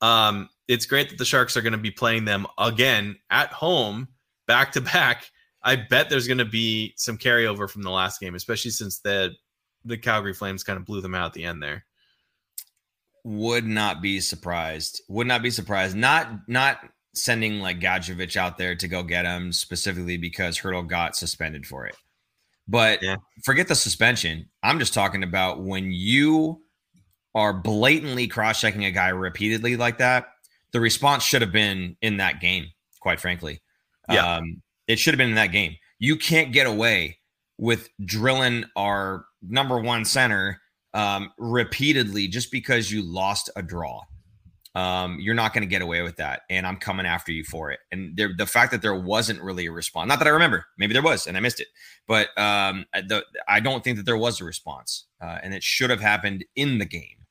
um, it's great that the Sharks are going to be playing them again at home, back to back. I bet there's going to be some carryover from the last game, especially since the the Calgary Flames kind of blew them out at the end there. Would not be surprised. Would not be surprised. Not not sending like Gadjovich out there to go get him specifically because Hertl got suspended for it. But yeah. forget the suspension. I'm just talking about when you are blatantly cross checking a guy repeatedly like that, the response should have been in that game, quite frankly. Yeah. Um, it should have been in that game. You can't get away with drilling our number one center um, repeatedly just because you lost a draw. Um, you're not going to get away with that, and I'm coming after you for it. And there, the fact that there wasn't really a response, not that I remember, maybe there was, and I missed it, but um, I don't think that there was a response, uh, and it should have happened in the game.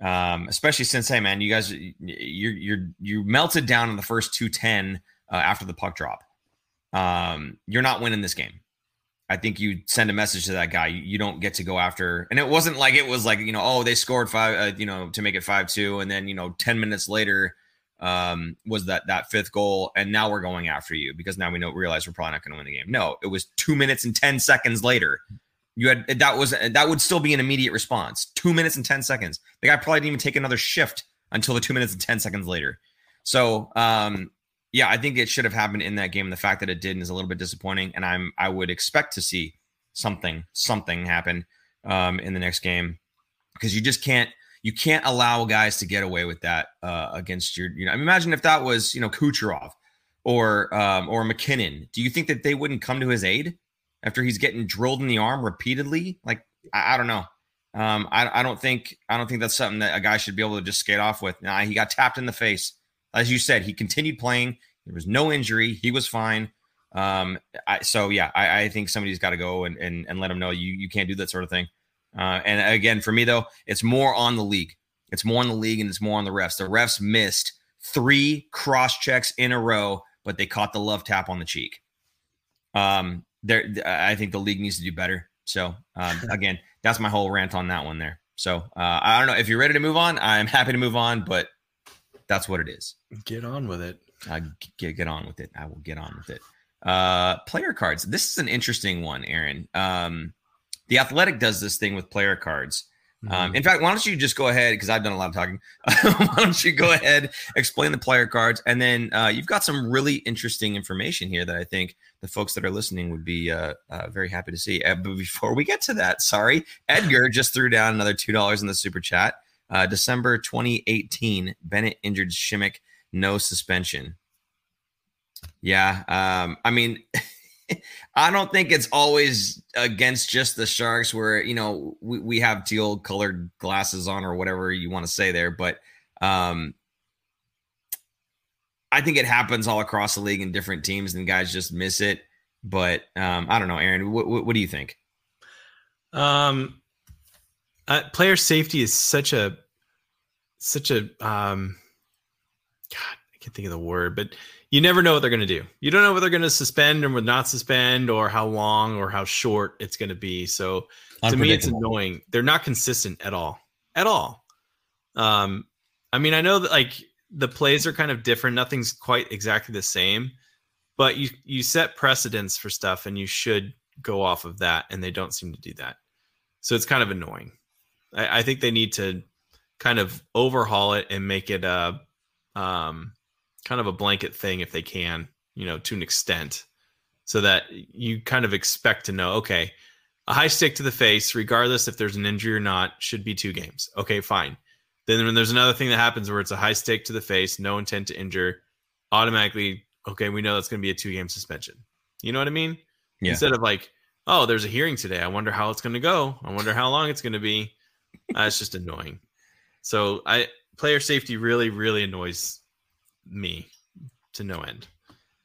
Um, especially since, hey man, you guys, you're you're you melted down in the first two ten uh, after the puck drop. Um, you're not winning this game. I think you send a message to that guy. You, don't get to go after, and it wasn't like it was like you know, oh, they scored five, uh, you know, to make it five two, and then you know, ten minutes later um, was that that fifth goal, and now we're going after you because now we know realize we're probably not going to win the game. No, it was two minutes and ten seconds later. You had that was that would still be an immediate response. Two minutes and ten seconds. The guy probably didn't even take another shift until the two minutes and ten seconds later. So um, yeah, I think it should have happened in that game. The fact that it didn't is a little bit disappointing, and I'm I would expect to see something something happen um, in the next game because you just can't you can't allow guys to get away with that uh, against your you know. I mean, imagine if that was you know Kucherov or um, or MacKinnon. Do you think that they wouldn't come to his aid after he's getting drilled in the arm repeatedly? Like I, I don't know. Um, I, I don't think I don't think that's something that a guy should be able to just skate off with. Nah, he got tapped in the face as you said, he continued playing. There was no injury. He was fine. Um, I, so yeah, I, I think somebody's got to go and, and and let him know you you can't do that sort of thing. Uh, and again, for me though, it's more on the league. It's more on the league and it's more on the refs. The refs missed three cross checks in a row, but they caught the love tap on the cheek. Um, there, I think the league needs to do better. So um, again, that's my whole rant on that one there. So uh, I don't know if you're ready to move on. I'm happy to move on, but that's what it is. Get on with it. Uh, get get on with it. I will get on with it. Uh, player cards. This is an interesting one, Aaron. Um, the Athletic does this thing with player cards. Um, mm-hmm. in fact, why don't you just go ahead because I've done a lot of talking. why don't you go ahead, explain the player cards, and then uh, you've got some really interesting information here that I think the folks that are listening would be uh, uh, very happy to see. Uh, but before we get to that, sorry, Edgar just threw down another two dollars in the super chat. Uh, December 2018, Bennett injured Simek, no suspension. Yeah, um, I mean, I don't think it's always against just the Sharks where, you know, we, we have teal colored glasses on or whatever you want to say there. But um, I think it happens all across the league in different teams and guys just miss it. But um, I don't know, Aaron, what, what, what do you think? Um, uh, player safety is such a such a um god i can't think of the word but you never know what they're going to do. You don't know what they're going to suspend and or not suspend or how long or how short it's going to be. So to me it's annoying. They're not consistent at all at all. Um i mean i know that like the plays are kind of different. Nothing's quite exactly the same but you you set precedents for stuff and you should go off of that and they don't seem to do that. So it's kind of annoying. I, I think they need to kind of overhaul it and make it a um, kind of a blanket thing if they can you know to an extent so that you kind of expect to know okay a high stick to the face regardless if there's an injury or not should be two games okay fine then when there's another thing that happens where it's a high stick to the face no intent to injure automatically okay, we know that's going to be a two game suspension. You know what I mean? Yeah. Instead of like, oh, there's a hearing today. I wonder how it's going to go. I wonder how long it's going to be. That's just annoying. So I player safety really, really annoys me to no end.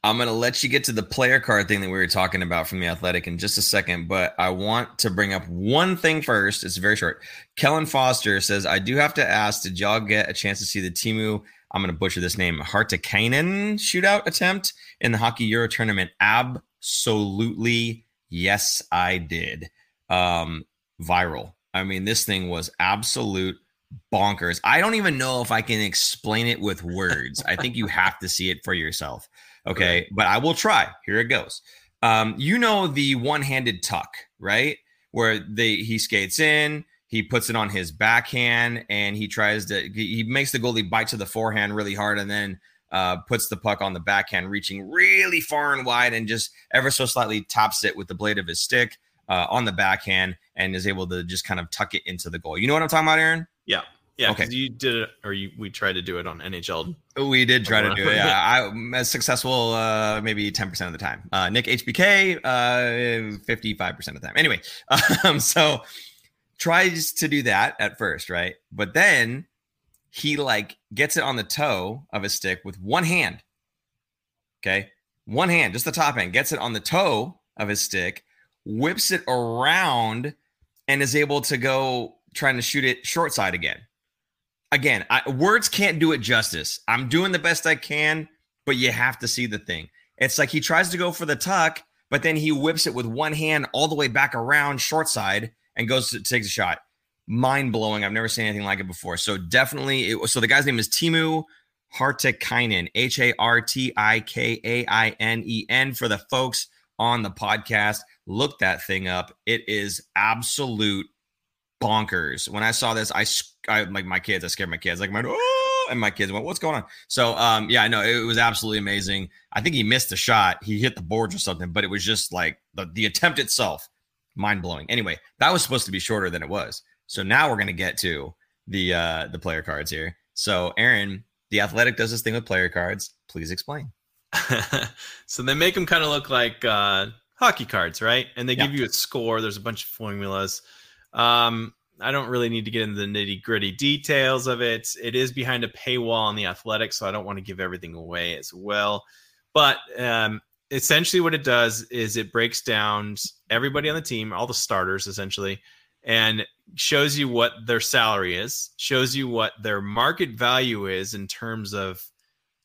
I'm going to let you get to the player card thing that we were talking about from the athletic in just a second, but I want to bring up one thing first. It's very short. Kellen Foster says, I do have to ask, did y'all get a chance to see the Teemu? I'm going to butcher this name, Hartikainen shootout attempt in the Hockey Euro tournament. Absolutely. Yes, I did. Um, viral. I mean, this thing was absolute bonkers. I don't even know if I can explain it with words. I think you have to see it for yourself. Okay. But I will try. Here it goes. Um, you know the one-handed tuck, right? Where they he skates in, he puts it on his backhand and he tries to he makes the goalie bite to the forehand really hard and then uh, puts the puck on the backhand reaching really far and wide and just ever so slightly taps it with the blade of his stick uh, on the backhand and is able to just kind of tuck it into the goal you know what i'm talking about aaron yeah yeah Okay. you did it or you we tried to do it on nhl we did try to do it yeah i'm as successful uh, maybe 10% of the time uh, nick hbk uh, 55% of the time anyway um, so tries to do that at first, right? But then he like gets it on the toe of his stick with one hand. Okay. One hand, just the top hand, gets it on the toe of his stick, whips it around, and is able to go trying to shoot it short side again. Again, I, words can't do it justice. I'm doing the best I can, but you have to see the thing. It's like he tries to go for the tuck, but then he whips it with one hand all the way back around short side and goes to takes a shot. Mind blowing. I've never seen anything like it before. So definitely, it. So the guy's name is Teemu Hartikainen, H A R T I K A I N E N. For the folks on the podcast, look that thing up. It is absolute bonkers. When I saw this, I, I like my kids. I scared my kids. Like my oh, and my kids went, "What's going on?" So, um, yeah, I know it was absolutely amazing. I think he missed a shot. He hit the boards or something, but it was just like the the attempt itself mind blowing. Anyway, that was supposed to be shorter than it was. So now we're gonna get to the uh the player cards here. So Aaron, the athletic does this thing with player cards. Please explain. so they make them kind of look like uh, hockey cards, right? And they Yeah. give you a score. There's a bunch of formulas. Um, I don't really need to get into the nitty gritty details of it. It is behind a paywall on the athletic, so I don't want to give everything away as well. But um, essentially, what it does is it breaks down everybody on the team, all the starters essentially, and shows you what their salary is, shows you what their market value is in terms of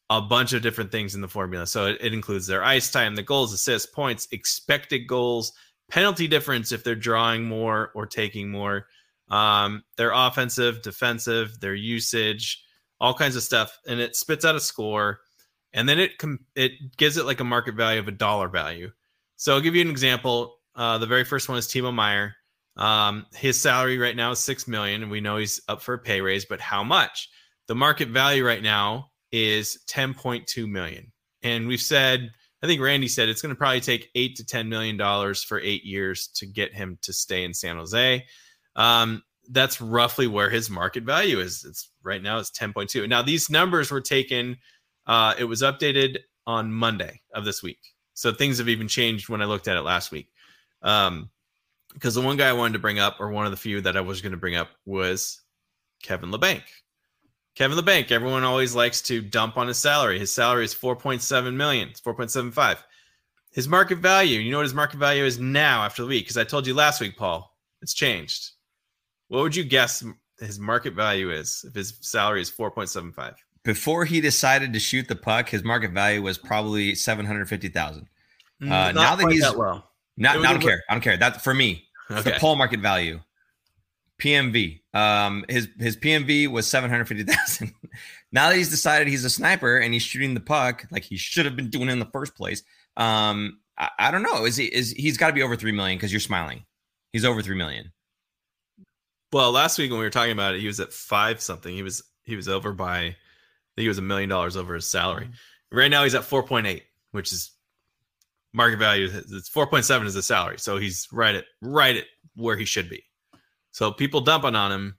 a bunch of different things in the formula. So it, it includes their ice time, the goals, assists, points, expected goals, penalty difference if they're drawing more or taking more, um, their offensive, defensive, their usage, all kinds of stuff, and it spits out a score, and then it com- it gives it like a market value of a dollar value. So I'll give you an example. Uh, the very first one is Timo Meier. Um, his salary right now is six million, and we know he's up for a pay raise, but how much? The market value right now is 10.2 million. And we've said, I think Randy said it's going to probably take eight to 10 million dollars for eight years to get him to stay in San Jose. Um, that's roughly where his market value is. It's right now it's 10.2. Now these numbers were taken. Uh, it was updated on Monday of this week, so things have even changed when I looked at it last week. Um, because the one guy I wanted to bring up, or one of the few that I was going to bring up, was Kevin Labanc. Kevin Labanc, everyone always likes to dump on his salary. His salary is 4.7 million. It's 4.75. His market value, you know what his market value is now after the week? Because I told you last week, Paul, it's changed. What would you guess his market value is if his salary is 4.75? Before he decided to shoot the puck, his market value was probably seven hundred fifty thousand. Mm, Uh, not now that he's- low. Not, I don't care. I don't care. That for me, that's the Okay. Paul market value, PMV. Um, his his PMV was seven hundred fifty thousand. now that he's decided he's a sniper and he's shooting the puck like he should have been doing in the first place, um, I, I don't know. Is he is he's got to be over three million because you're smiling. He's over three million. Well, last week when we were talking about it, he was at five something. He was he was over by I think he was a million dollars over his salary. Right now he's at four point eight, which is market value. It's four point seven is the salary, so he's right at right at where he should be. So people dumping on him,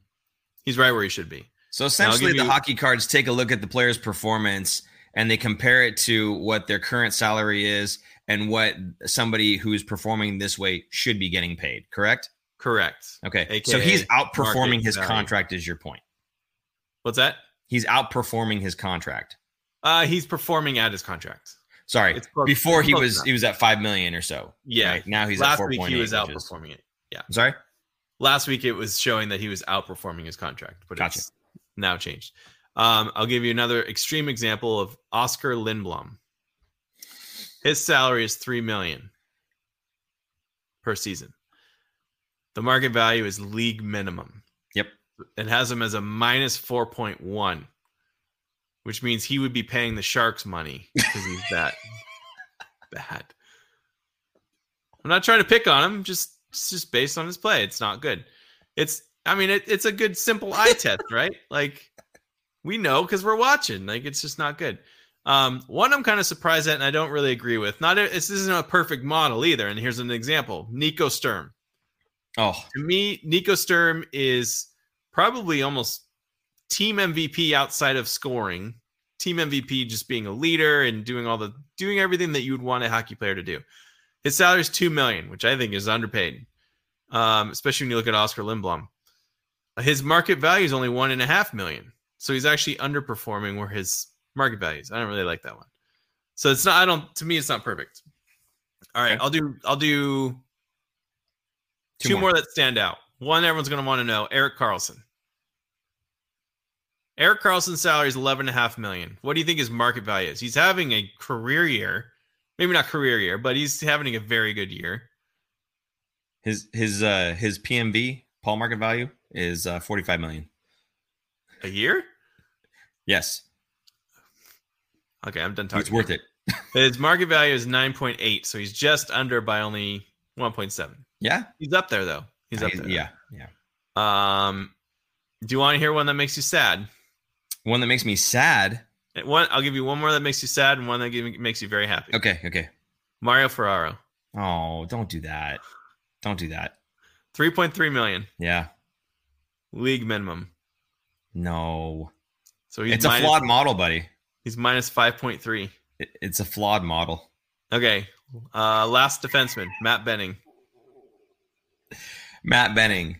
he's right where he should be. So essentially, the you- hockey cards take a look at the player's performance and they compare it to what their current salary is and what somebody who's performing this way should be getting paid. Correct? Correct. Okay. so he's outperforming his value. contract. Is your point? What's that? He's outperforming his contract. Uh, he's performing at his contract. Sorry, It's before he was enough. he was at five million or so. Yeah. Right? Now he's at Last four week point he was outperforming it. Yeah. Sorry. Last week it was showing that he was outperforming his contract, but Gotcha. it's now changed. Um, I'll give you another extreme example of Oskar Lindblom. His salary is three million per season. The market value is league minimum. Yep. It has him as a minus four point one, which means he would be paying the Sharks money because he's that bad. I'm not trying to pick on him, just it's just based on his play. It's not good. It's I mean it, it's a good simple eye test, right? Like we know because we're watching. Like it's just not good. Um, one I'm kind of surprised at, and I don't really agree with. Not a, this isn't a perfect model either. And here's an example: Nico Sturm. Oh, To me, Nico Sturm is probably almost team MVP outside of scoring. Team MVP just being a leader and doing all the doing everything that you would want a hockey player to do. His salary is two million, which I think is underpaid, um, especially when you look at Oskar Lindblom. His market value is only one and a half million, so he's actually underperforming where his market value is. I don't really like that one. So it's not. I don't. To me, it's not perfect. All right, Okay. I'll do. I'll do Two two, more. more. that stand out. One everyone's going to want to know: Erik Karlsson. Erik Karlsson's salary is eleven and a half million. What do you think his market value is? He's having a career year, maybe not career year, but he's having a very good year. his his uh his PMV Paul market value is uh, forty five million. A year? Yes, Okay, I'm done talking. it's worth it. His market value is nine point eight, so he's just under by only one point seven. Yeah, He's up there though. He's up He's- there. Yeah, yeah. Um, do you want to hear one that makes you sad? One that makes me sad. One, I'll give you one more that makes you sad, and one that give, makes you very happy. Okay, okay. Mario Ferraro, Oh, don't do that. Don't do that. three point three million Yeah. league minimum. No. So he's It's a flawed model, buddy. He's minus five point three. It- It's a flawed model. Okay. Uh, last defenseman, Matt Benning. Matt Benning,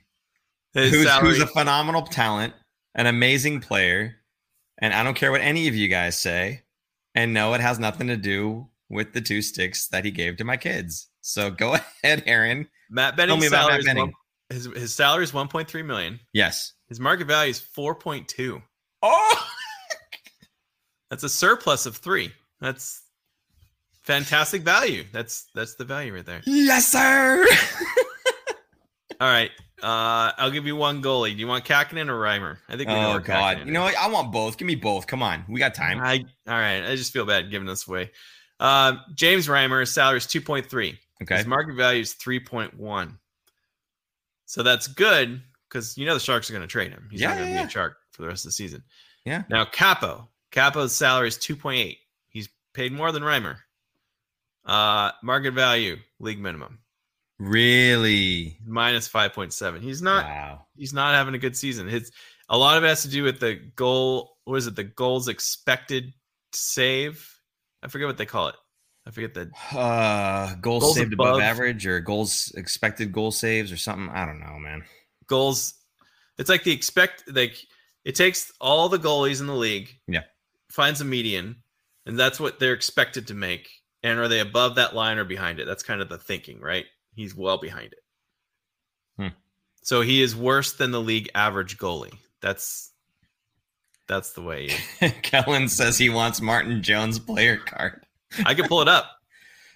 who's, who's a phenomenal talent, an amazing player, and I don't care what any of you guys say. And no, it has nothing to do with the two sticks that he gave to my kids. So go ahead, Aaron. Matt Tell Benning's me about salary Matt is Benning. one, his his salary is one point three million. Yes. His market value is four point two. Oh, That's a surplus of three. That's fantastic value. That's that's the value right there. yes, sir. All right. Uh, I'll give you one goalie. Do you want Kahkonen or Reimer? I think we know oh God. Kahkonen You know what? I want both. Give me both. Come on. We got time. I all right. I just feel bad giving this away. Uh, James Reimer, salary is two point three. Okay. His market value is three point one. So that's good because you know the Sharks are going to trade him. He's Yeah, not going to yeah, be yeah. a Shark for the rest of the season. Yeah. Now Capo, Capo's salary is two point eight. He's paid more than Reimer. Uh, market value league minimum Really? minus five point seven. He's not. wow. He's not having a good season. His a lot of it has to do with the goal. What is it? The goals expected save. I forget what they call it. I forget the Uh, goals, Goals saved above above. average or goals expected goal saves or something. I don't know, man. goals. It's like the expect like it takes all the goalies in the league. Yeah. Finds a median, and that's what they're expected to make. And are they above that line or behind it? That's kind of the thinking, right? He's well behind it. Hmm. So he is worse than the league average goalie. That's that's the way. Kellen says he wants Martin Jones player card. I can pull it up.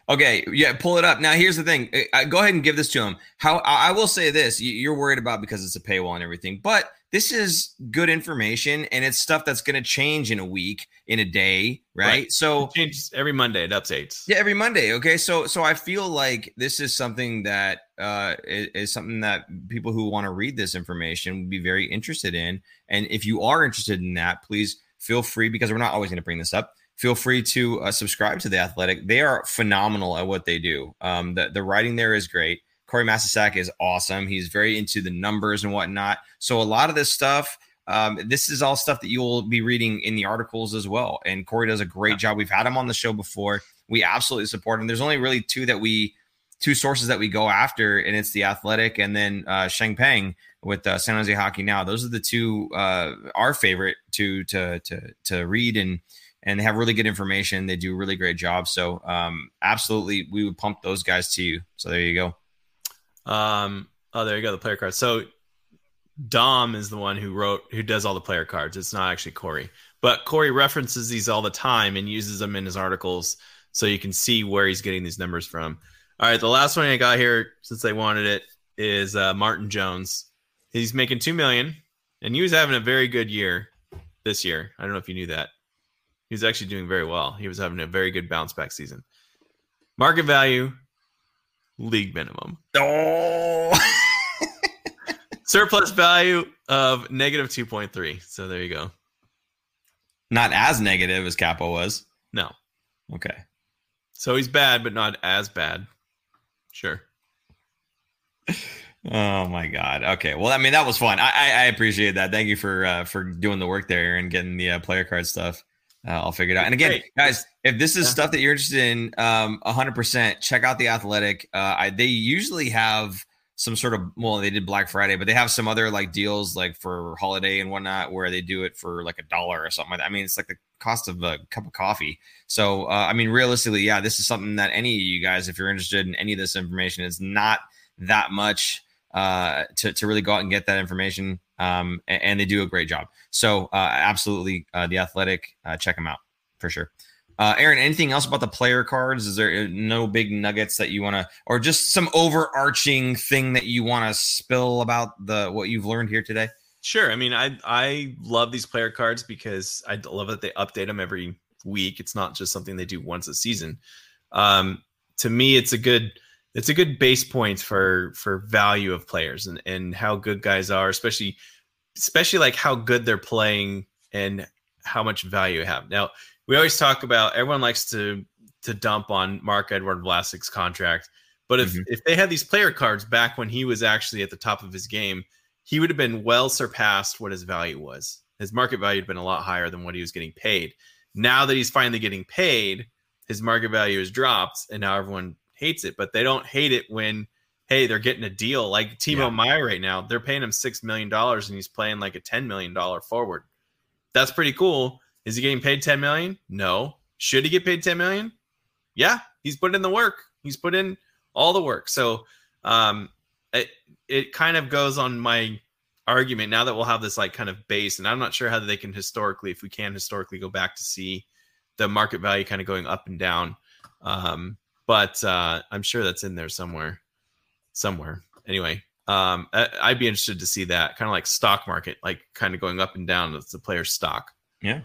Okay, yeah, pull it up. Now, here's the thing. I, go ahead and give this to him. How I, I will say this: you're worried about because it's a paywall and everything, but this is good information, and it's stuff that's going to change in a week, in a day, right? right. So it changes every Monday. It updates. Yeah, every Monday. Okay, so so I feel like this is something that uh, is, is something that people who want to read this information would be very interested in, and if you are interested in that, please feel free because we're not always going to bring this up feel free to uh, subscribe to the Athletic. They are phenomenal at what they do. Um, the the writing there is great. Corey Masisak is awesome. He's very into the numbers and whatnot. So a lot of this stuff, um, this is all stuff that you will be reading in the articles as well. And Corey does a great job. We've had him on the show before. We absolutely support him. There's only really two that we two sources that we go after, and it's the Athletic and then uh, Sheng Peng with uh, San Jose Hockey Now. Those are the two uh, our favorite to to to to read and and they have really good information. They do a really great job. So um, absolutely, we would pump those guys to you. So there you go. Um, oh, there you go. The player cards. So Dom is the one who wrote, who does all the player cards. It's not actually Corey, but Corey references these all the time and uses them in his articles, so you can see where he's getting these numbers from. All right, the last one I got here, since they wanted it, is uh, Martin Jones. He's making two million, and he was having a very good year this year. I don't know if you knew that. He's actually doing very well. He was having a very good bounce back season. Market value, league minimum. Oh. Surplus value of negative 2.3. So there you go. Not as negative as Capo was. No. Okay. So he's bad, but not as bad. Sure. Oh my god. Okay. Well, I mean, that was fun. I I, I appreciate that. Thank you for uh, for doing the work there and getting the uh, player card stuff. Uh, I'll figure it out. And again, Great. guys, if this is yeah. stuff that you're interested in, um, 100%, check out the Athletic. Uh, I, they usually have some sort of well, they did Black Friday, but they have some other like deals like for holiday and whatnot where they do it for like a dollar or something like that. I mean, it's like the cost of a cup of coffee. So, uh, I mean, realistically, yeah, this is something that any of you guys, if you're interested in any of this information, is not that much uh, to to really go out and get that information um, and, and, they do a great job. So uh, absolutely, uh, the Athletic, uh, check them out for sure. Uh, Aaron, anything else about the player cards? Is there no big nuggets that you want to, or just some overarching thing that you want to spill about the what you've learned here today? Sure. I mean, I I love these player cards because I love that they update them every week. It's not just something they do once a season. Um, to me, it's a good it's a good base point for for value of players and and how good guys are, especially especially like how good they're playing and how much value you have. Now, we always talk about everyone likes to to dump on Marc-Edouard Vlasic's contract, but if mm-hmm. if they had these player cards back when he was actually at the top of his game, he would have been well surpassed what his value was. His market value had been a lot higher than what he was getting paid. Now that he's finally getting paid, his market value has dropped, and now everyone hates it, but they don't hate it when hey, they're getting a deal. Like Timo yeah. Meier right now, they're paying him six million dollars and he's playing like a ten million dollar forward. That's pretty cool. Is he getting paid 10 million? No. Should he get paid 10 million? Yeah, he's put in the work. He's put in all the work. So um it it kind of goes on my argument now that we'll have this like kind of base and I'm not sure how they can historically if we can historically go back to see the market value kind of going up and down. Um but uh, I'm sure that's in there somewhere, somewhere. Anyway, um, I, would be interested to see that kind of like stock market, like kind of going up and down with the player's stock. Yeah.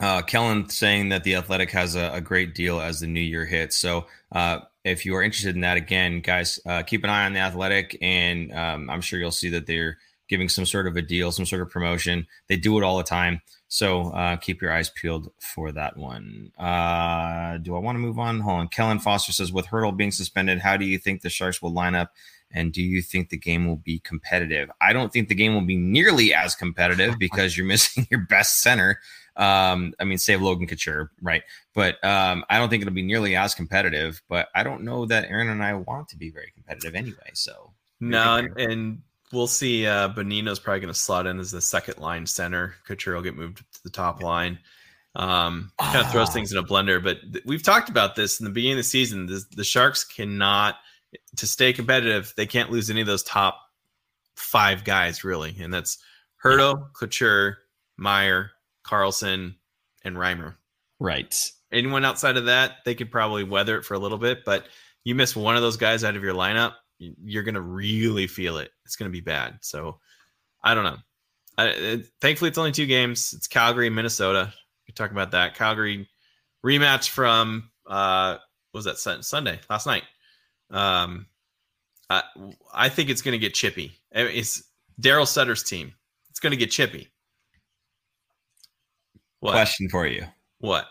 Uh, Kellen saying that the Athletic has a, a, great deal as the new year hits. So uh, if you are interested in that, again, guys, uh, keep an eye on the Athletic, and um, I'm sure you'll see that they're giving some sort of a deal, some sort of promotion. They do it all the time. So uh, keep your eyes peeled for that one. Uh, do I want to move on? Hold on. Kellen Foster says, with Hertl being suspended, how do you think the Sharks will line up? And do you think the game will be competitive? I don't think the game will be nearly as competitive because you're missing your best center. Um, I mean, save Logan Couture, right? But um, I don't think it'll be nearly as competitive. But I don't know that Aaron and I want to be very competitive anyway. So no, and we'll see. Uh, Bonino's probably going to slot in as the second line center. Couture will get moved to the top line. Um, kind of throws things in a blender. But th- we've talked about this in the beginning of the season. The, the Sharks cannot, to stay competitive, they can't lose any of those top five guys really, and that's Hertl, Couture, Meier, Karlsson, and Reimer. Right. Anyone outside of that, they could probably weather it for a little bit, but you miss one of those guys out of your lineup, you're going to really feel it. It's going to be bad. So I don't know. I, it, thankfully, it's only two games. It's Calgary, Minnesota. We talk about that. Calgary rematch from uh, was that Sunday last night. Um, I, I think it's going to get chippy. It's Daryl Sutter's team. It's going to get chippy. What? Question for you. What?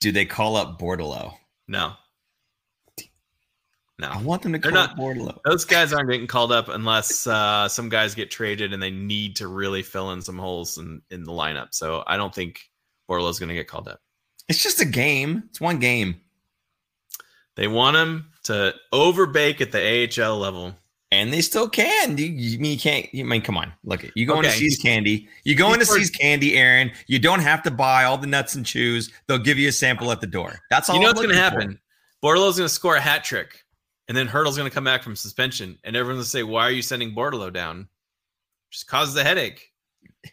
Do they call up Bordeleau? No. No. I want them to call They're not. Those guys aren't getting called up unless uh, some guys get traded and they need to really fill in some holes in, in the lineup. So I don't think Bordeleau's going to get called up. It's just a game. It's one game. They want him to overbake at the AHL level. And they still can. You, you, you can't. You I mean, come on. Look, at you go okay. into See's Candy. You go into See's Candy, Aaron. You don't have to buy all the nuts and chews. They'll give you a sample at the door. That's all. You know what's going to happen? Bordeleau's going to score a hat trick, and then Hertl's going to come back from suspension, and everyone's going to say, "Why are you sending Bordeleau down?" Just causes a headache.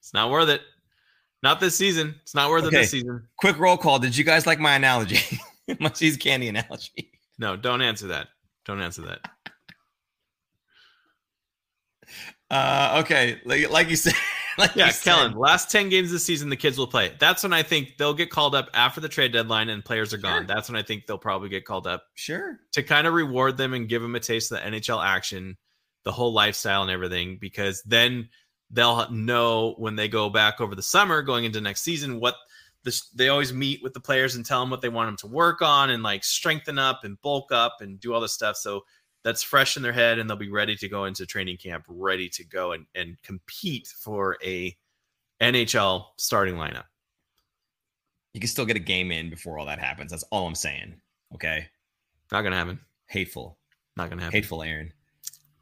it's not worth it. Not this season. It's not worth okay. it this season. Quick roll call. Did you guys like my analogy? my cheese Candy analogy. No, don't answer that. Don't answer that. Uh, okay, like, like you said. Like yeah, Kellen. Last ten games this season, the kids will play. That's when I think they'll get called up after the trade deadline and players are gone. That's when I think they'll probably get called up. Sure. To kind of reward them and give them a taste of the NHL action, the whole lifestyle and everything, because then they'll know when they go back over the summer, going into next season, what this, they always meet with the players and tell them what they want them to work on and like strengthen up and bulk up and do all this stuff. So that's fresh in their head and they'll be ready to go into training camp, ready to go and, and compete for a NHL starting lineup. You can still get a game in before all that happens. That's all I'm saying. Okay. Not gonna happen. Hateful. Not gonna happen. Hateful, Aaron.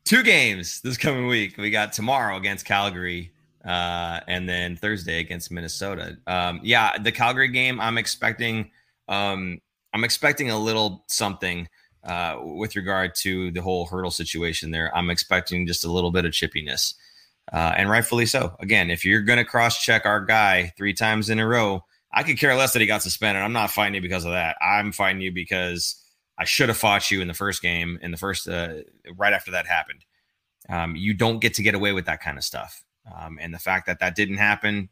Two games this coming week. We got tomorrow against Calgary uh, and then Thursday against Minnesota. Um, yeah, the Calgary game, I'm expecting, um, I'm expecting a little something uh, with regard to the whole Hertl situation there. I'm expecting just a little bit of chippiness, uh, and rightfully so. Again, if you're going to cross check our guy three times in a row, I could care less that he got suspended. I'm not fighting you because of that. I'm fighting you because I should have fought you in the first game, in the first, uh, right after that happened. Um, you don't get to get away with that kind of stuff. Um, and the fact that that didn't happen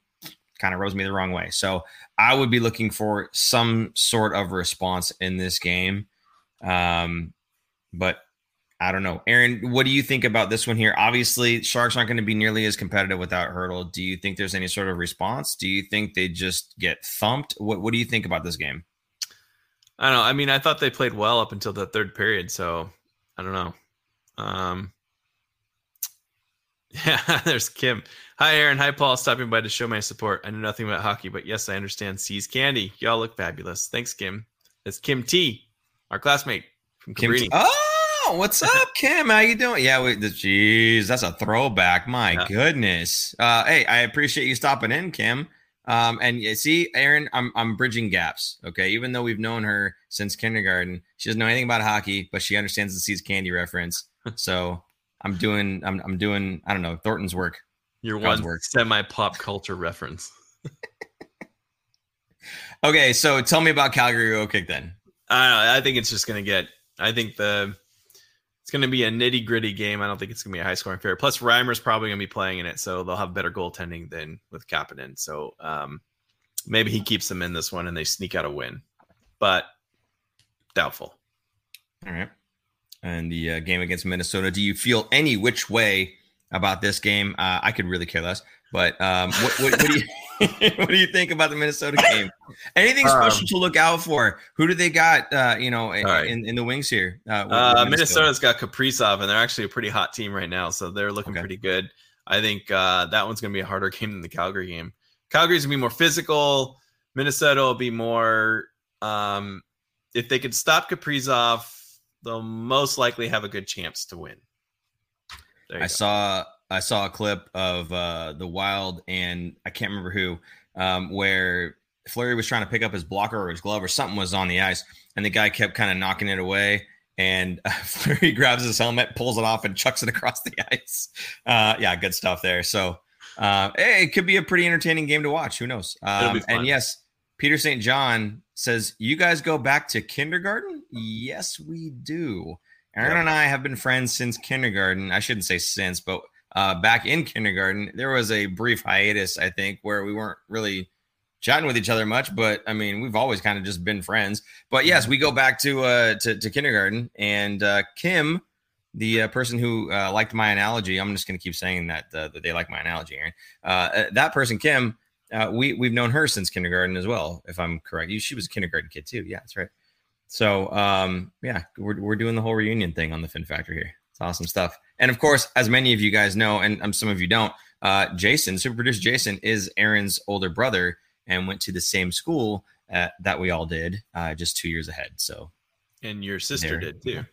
kind of rose me the wrong way. So I would be looking for some sort of response in this game. Um, but I don't know. Aaron, what do you think about this one here? Obviously, Sharks aren't going to be nearly as competitive without Hertl. Do you think there's any sort of response? Do you think they just get thumped? What What do you think about this game? I don't know. I mean, I thought they played well up until the third period, so I don't know. Um, Yeah, there's Kim. Hi, Aaron. Hi, Paul. Stopping by to show my support. I know nothing about hockey, but yes, I understand See's candy. Y'all look fabulous. Thanks, Kim. It's Kim T, our classmate from Kim. Oh, what's up, Kim? How you doing? Yeah, we, jeez, that's a throwback. My yeah. goodness. Uh, hey, I appreciate you stopping in, Kim. Um, and you see, Aaron, I'm I'm bridging gaps. Okay, even though we've known her since kindergarten, she doesn't know anything about hockey, but she understands the See's candy reference. So I'm doing I'm I'm doing I don't know Thornton's work. Your God's one semi pop culture reference. okay, so tell me about Calgary real quick then. I I think it's just gonna get. I think the it's gonna be a nitty gritty game. I don't think it's gonna be a high scoring affair. Plus, Reimer's probably gonna be playing in it, so they'll have better goaltending than with Kapanen. So um, maybe he keeps them in this one and they sneak out a win, but doubtful. All right and the uh, game against Minnesota. Do you feel any which way about this game? Uh, I could really care less. But um, what, what, what, do you what do you think about the Minnesota game? Anything special um, to look out for? Who do they got? Uh, you know, in, right. in, in, the wings here. Uh, uh Minnesota's got Kaprizov, and they're actually a pretty hot team right now, so they're looking okay. pretty good. I think uh, that one's going to be a harder game than the Calgary game. Calgary's going to be more physical. Minnesota will be more. Um, if they could stop Kaprizov they'll most likely have a good chance to win. I go. saw I saw a clip of uh, the Wild and I can't remember who, um, where Fleury was trying to pick up his blocker or his glove or something was on the ice, and the guy kept kind of knocking it away. And uh, Fleury grabs his helmet, pulls it off, and chucks it across the ice. Uh, yeah, good stuff there. So Uh, hey, it could be a pretty entertaining game to watch. Who knows? Um, and yes, Peter St. John says, You guys go back to kindergarten? Yes, we do. Aaron and I have been friends since kindergarten. I shouldn't say since, but uh, back in kindergarten, there was a brief hiatus, I think, where we weren't really chatting with each other much. But I mean, we've always kind of just been friends. But yes, we go back to uh, to, to kindergarten, and uh, Kim, the uh, person who uh, liked my analogy, I'm just going to keep saying that uh, that they like my analogy, Aaron. Uh, uh, that person, Kim, uh, we we've known her since kindergarten as well, if I'm correct. She was a kindergarten kid too. Yeah, that's right. So um, yeah, we're we're doing the whole reunion thing on the Fin Factor here. It's awesome stuff. And of course, as many of you guys know, and um, some of you don't, uh, Jason, super producer Jason, is Aaron's older brother and went to the same school uh, that we all did, uh, just two years ahead. So, And your sister There. did too.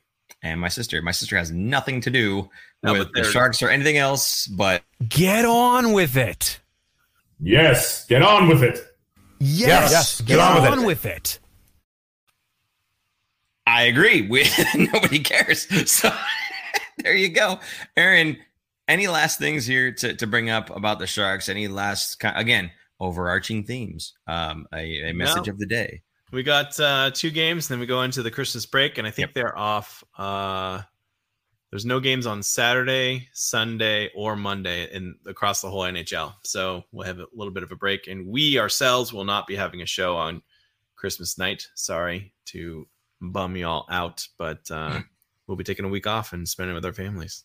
and my sister, my sister has nothing to do No, with the Sharks or anything else, but Get on with it. Yes, get on with it. Yes, Yes, get, on, with, it. I agree. We nobody cares. So there you go, Aaron. Any last things here to, to bring up about the Sharks? Any last again overarching themes? Um, a, a message No. of the day. We got uh, two games, then we go into the Christmas break, and I think they're off. Uh, there's no games on Saturday, Sunday, or Monday in across the whole NHL. So we'll have a little bit of a break, and we ourselves will not be having a show on Christmas night. Sorry to bum y'all out, but uh, we'll be taking a week off and spending it with our families.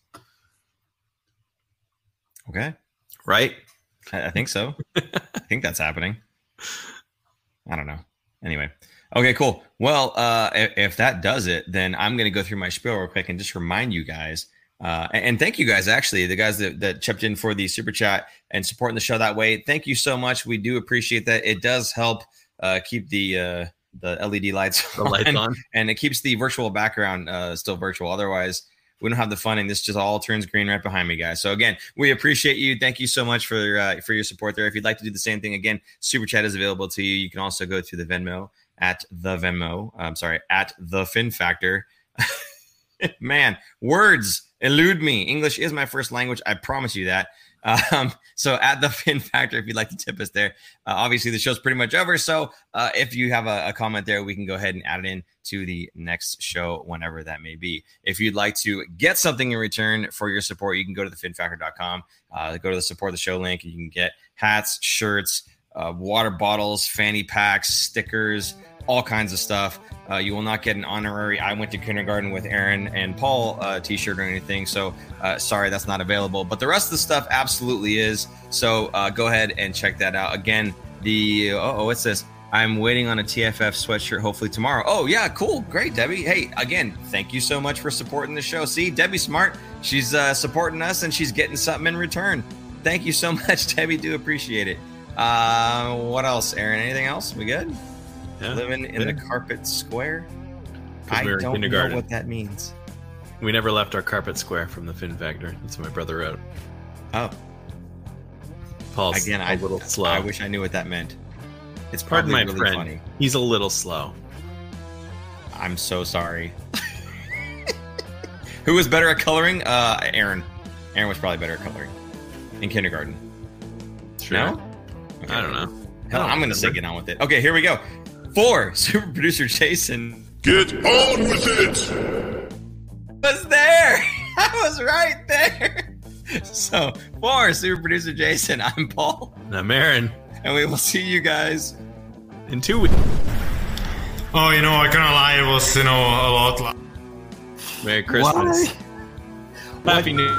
Okay, Right? I, I think so. I think that's happening. I don't know. Anyway. Okay, cool. Well, uh, if, if that does it, then I'm going to go through my spiel real quick and just remind you guys. Uh, and, and thank you guys, actually, the guys that, that chipped in for the super chat and supporting the show that way. Thank you so much. We do appreciate that. It does help uh, keep the uh, the LED lights, The lights on. and it keeps the virtual background uh, still virtual. Otherwise, we don't have the fun, and this just all turns green right behind me, guys. So again, we appreciate you. Thank you so much for uh, for your support there. If you'd like to do the same thing again, super chat is available to you. You can also go to the Venmo at the Venmo. I'm sorry, at the Fin Factor. Man, words elude me. English is my first language. I promise you that. Um, so at the Fin Factor, if you'd like to tip us there, uh, obviously the show's pretty much over. So uh, if you have a, a comment there, we can go ahead and add it in to the next show whenever that may be. If you'd like to get something in return for your support, you can go to thefinfactor.com, uh, go to the support the show link, and you can get hats, shirts, uh, water bottles, fanny packs, stickers, all kinds of stuff. Uh, you will not get an honorary I went to kindergarten with Aaron and Paul uh, t shirt or anything. So uh, sorry, that's not available. But the rest of the stuff absolutely is. So uh, go ahead and check that out. Again, the oh, what's this? I'm waiting on a TFF sweatshirt hopefully tomorrow. Oh, yeah, cool. Great, Debbie. Hey, again, thank you so much for supporting the show. See, Debbie smart. She's uh, supporting us and she's getting something in return. Thank you so much, Debbie. Do appreciate it. Uh, what else, Aaron? Anything else? We good? Yeah. Living in the carpet square. I we were don't know what that means. We never left our carpet square from the Fin Factor. That's what my brother wrote. Oh, Paul's again, a I little slow. I wish I knew what that meant. It's Pardon probably my really friend. funny. He's a little slow. I'm so sorry. Who was better at coloring? Uh, Aaron. Aaron was probably better at coloring in kindergarten. Sure. No? Okay. I don't know. Hell, I I'm going to say get on with it. Okay, here we go. Four, super producer Jason Get on with it. was there. I was right there. So, four, super producer Jason, I'm Paul, I'm Aaron. and we will see you guys. in two weeks. Oh, you know, I cannot lie. It was, you know, a lot. Like- Merry Christmas. Happy New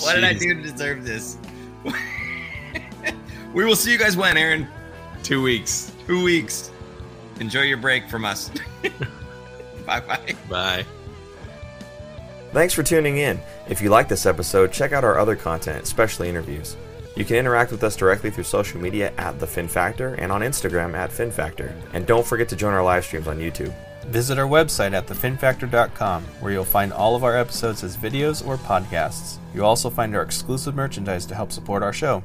What did I do to deserve this? we will see you guys when, Aaron? Two weeks. Two weeks. Enjoy your break from us. bye bye. Bye. Thanks for tuning in. If you like this episode, check out our other content, especially interviews. You can interact with us directly through social media at The Fin Factor and on Instagram at Fin Factor. And don't forget to join our live streams on YouTube. Visit our website at thefinfactor.com, where you'll find all of our episodes as videos or podcasts. You'll also find our exclusive merchandise to help support our show.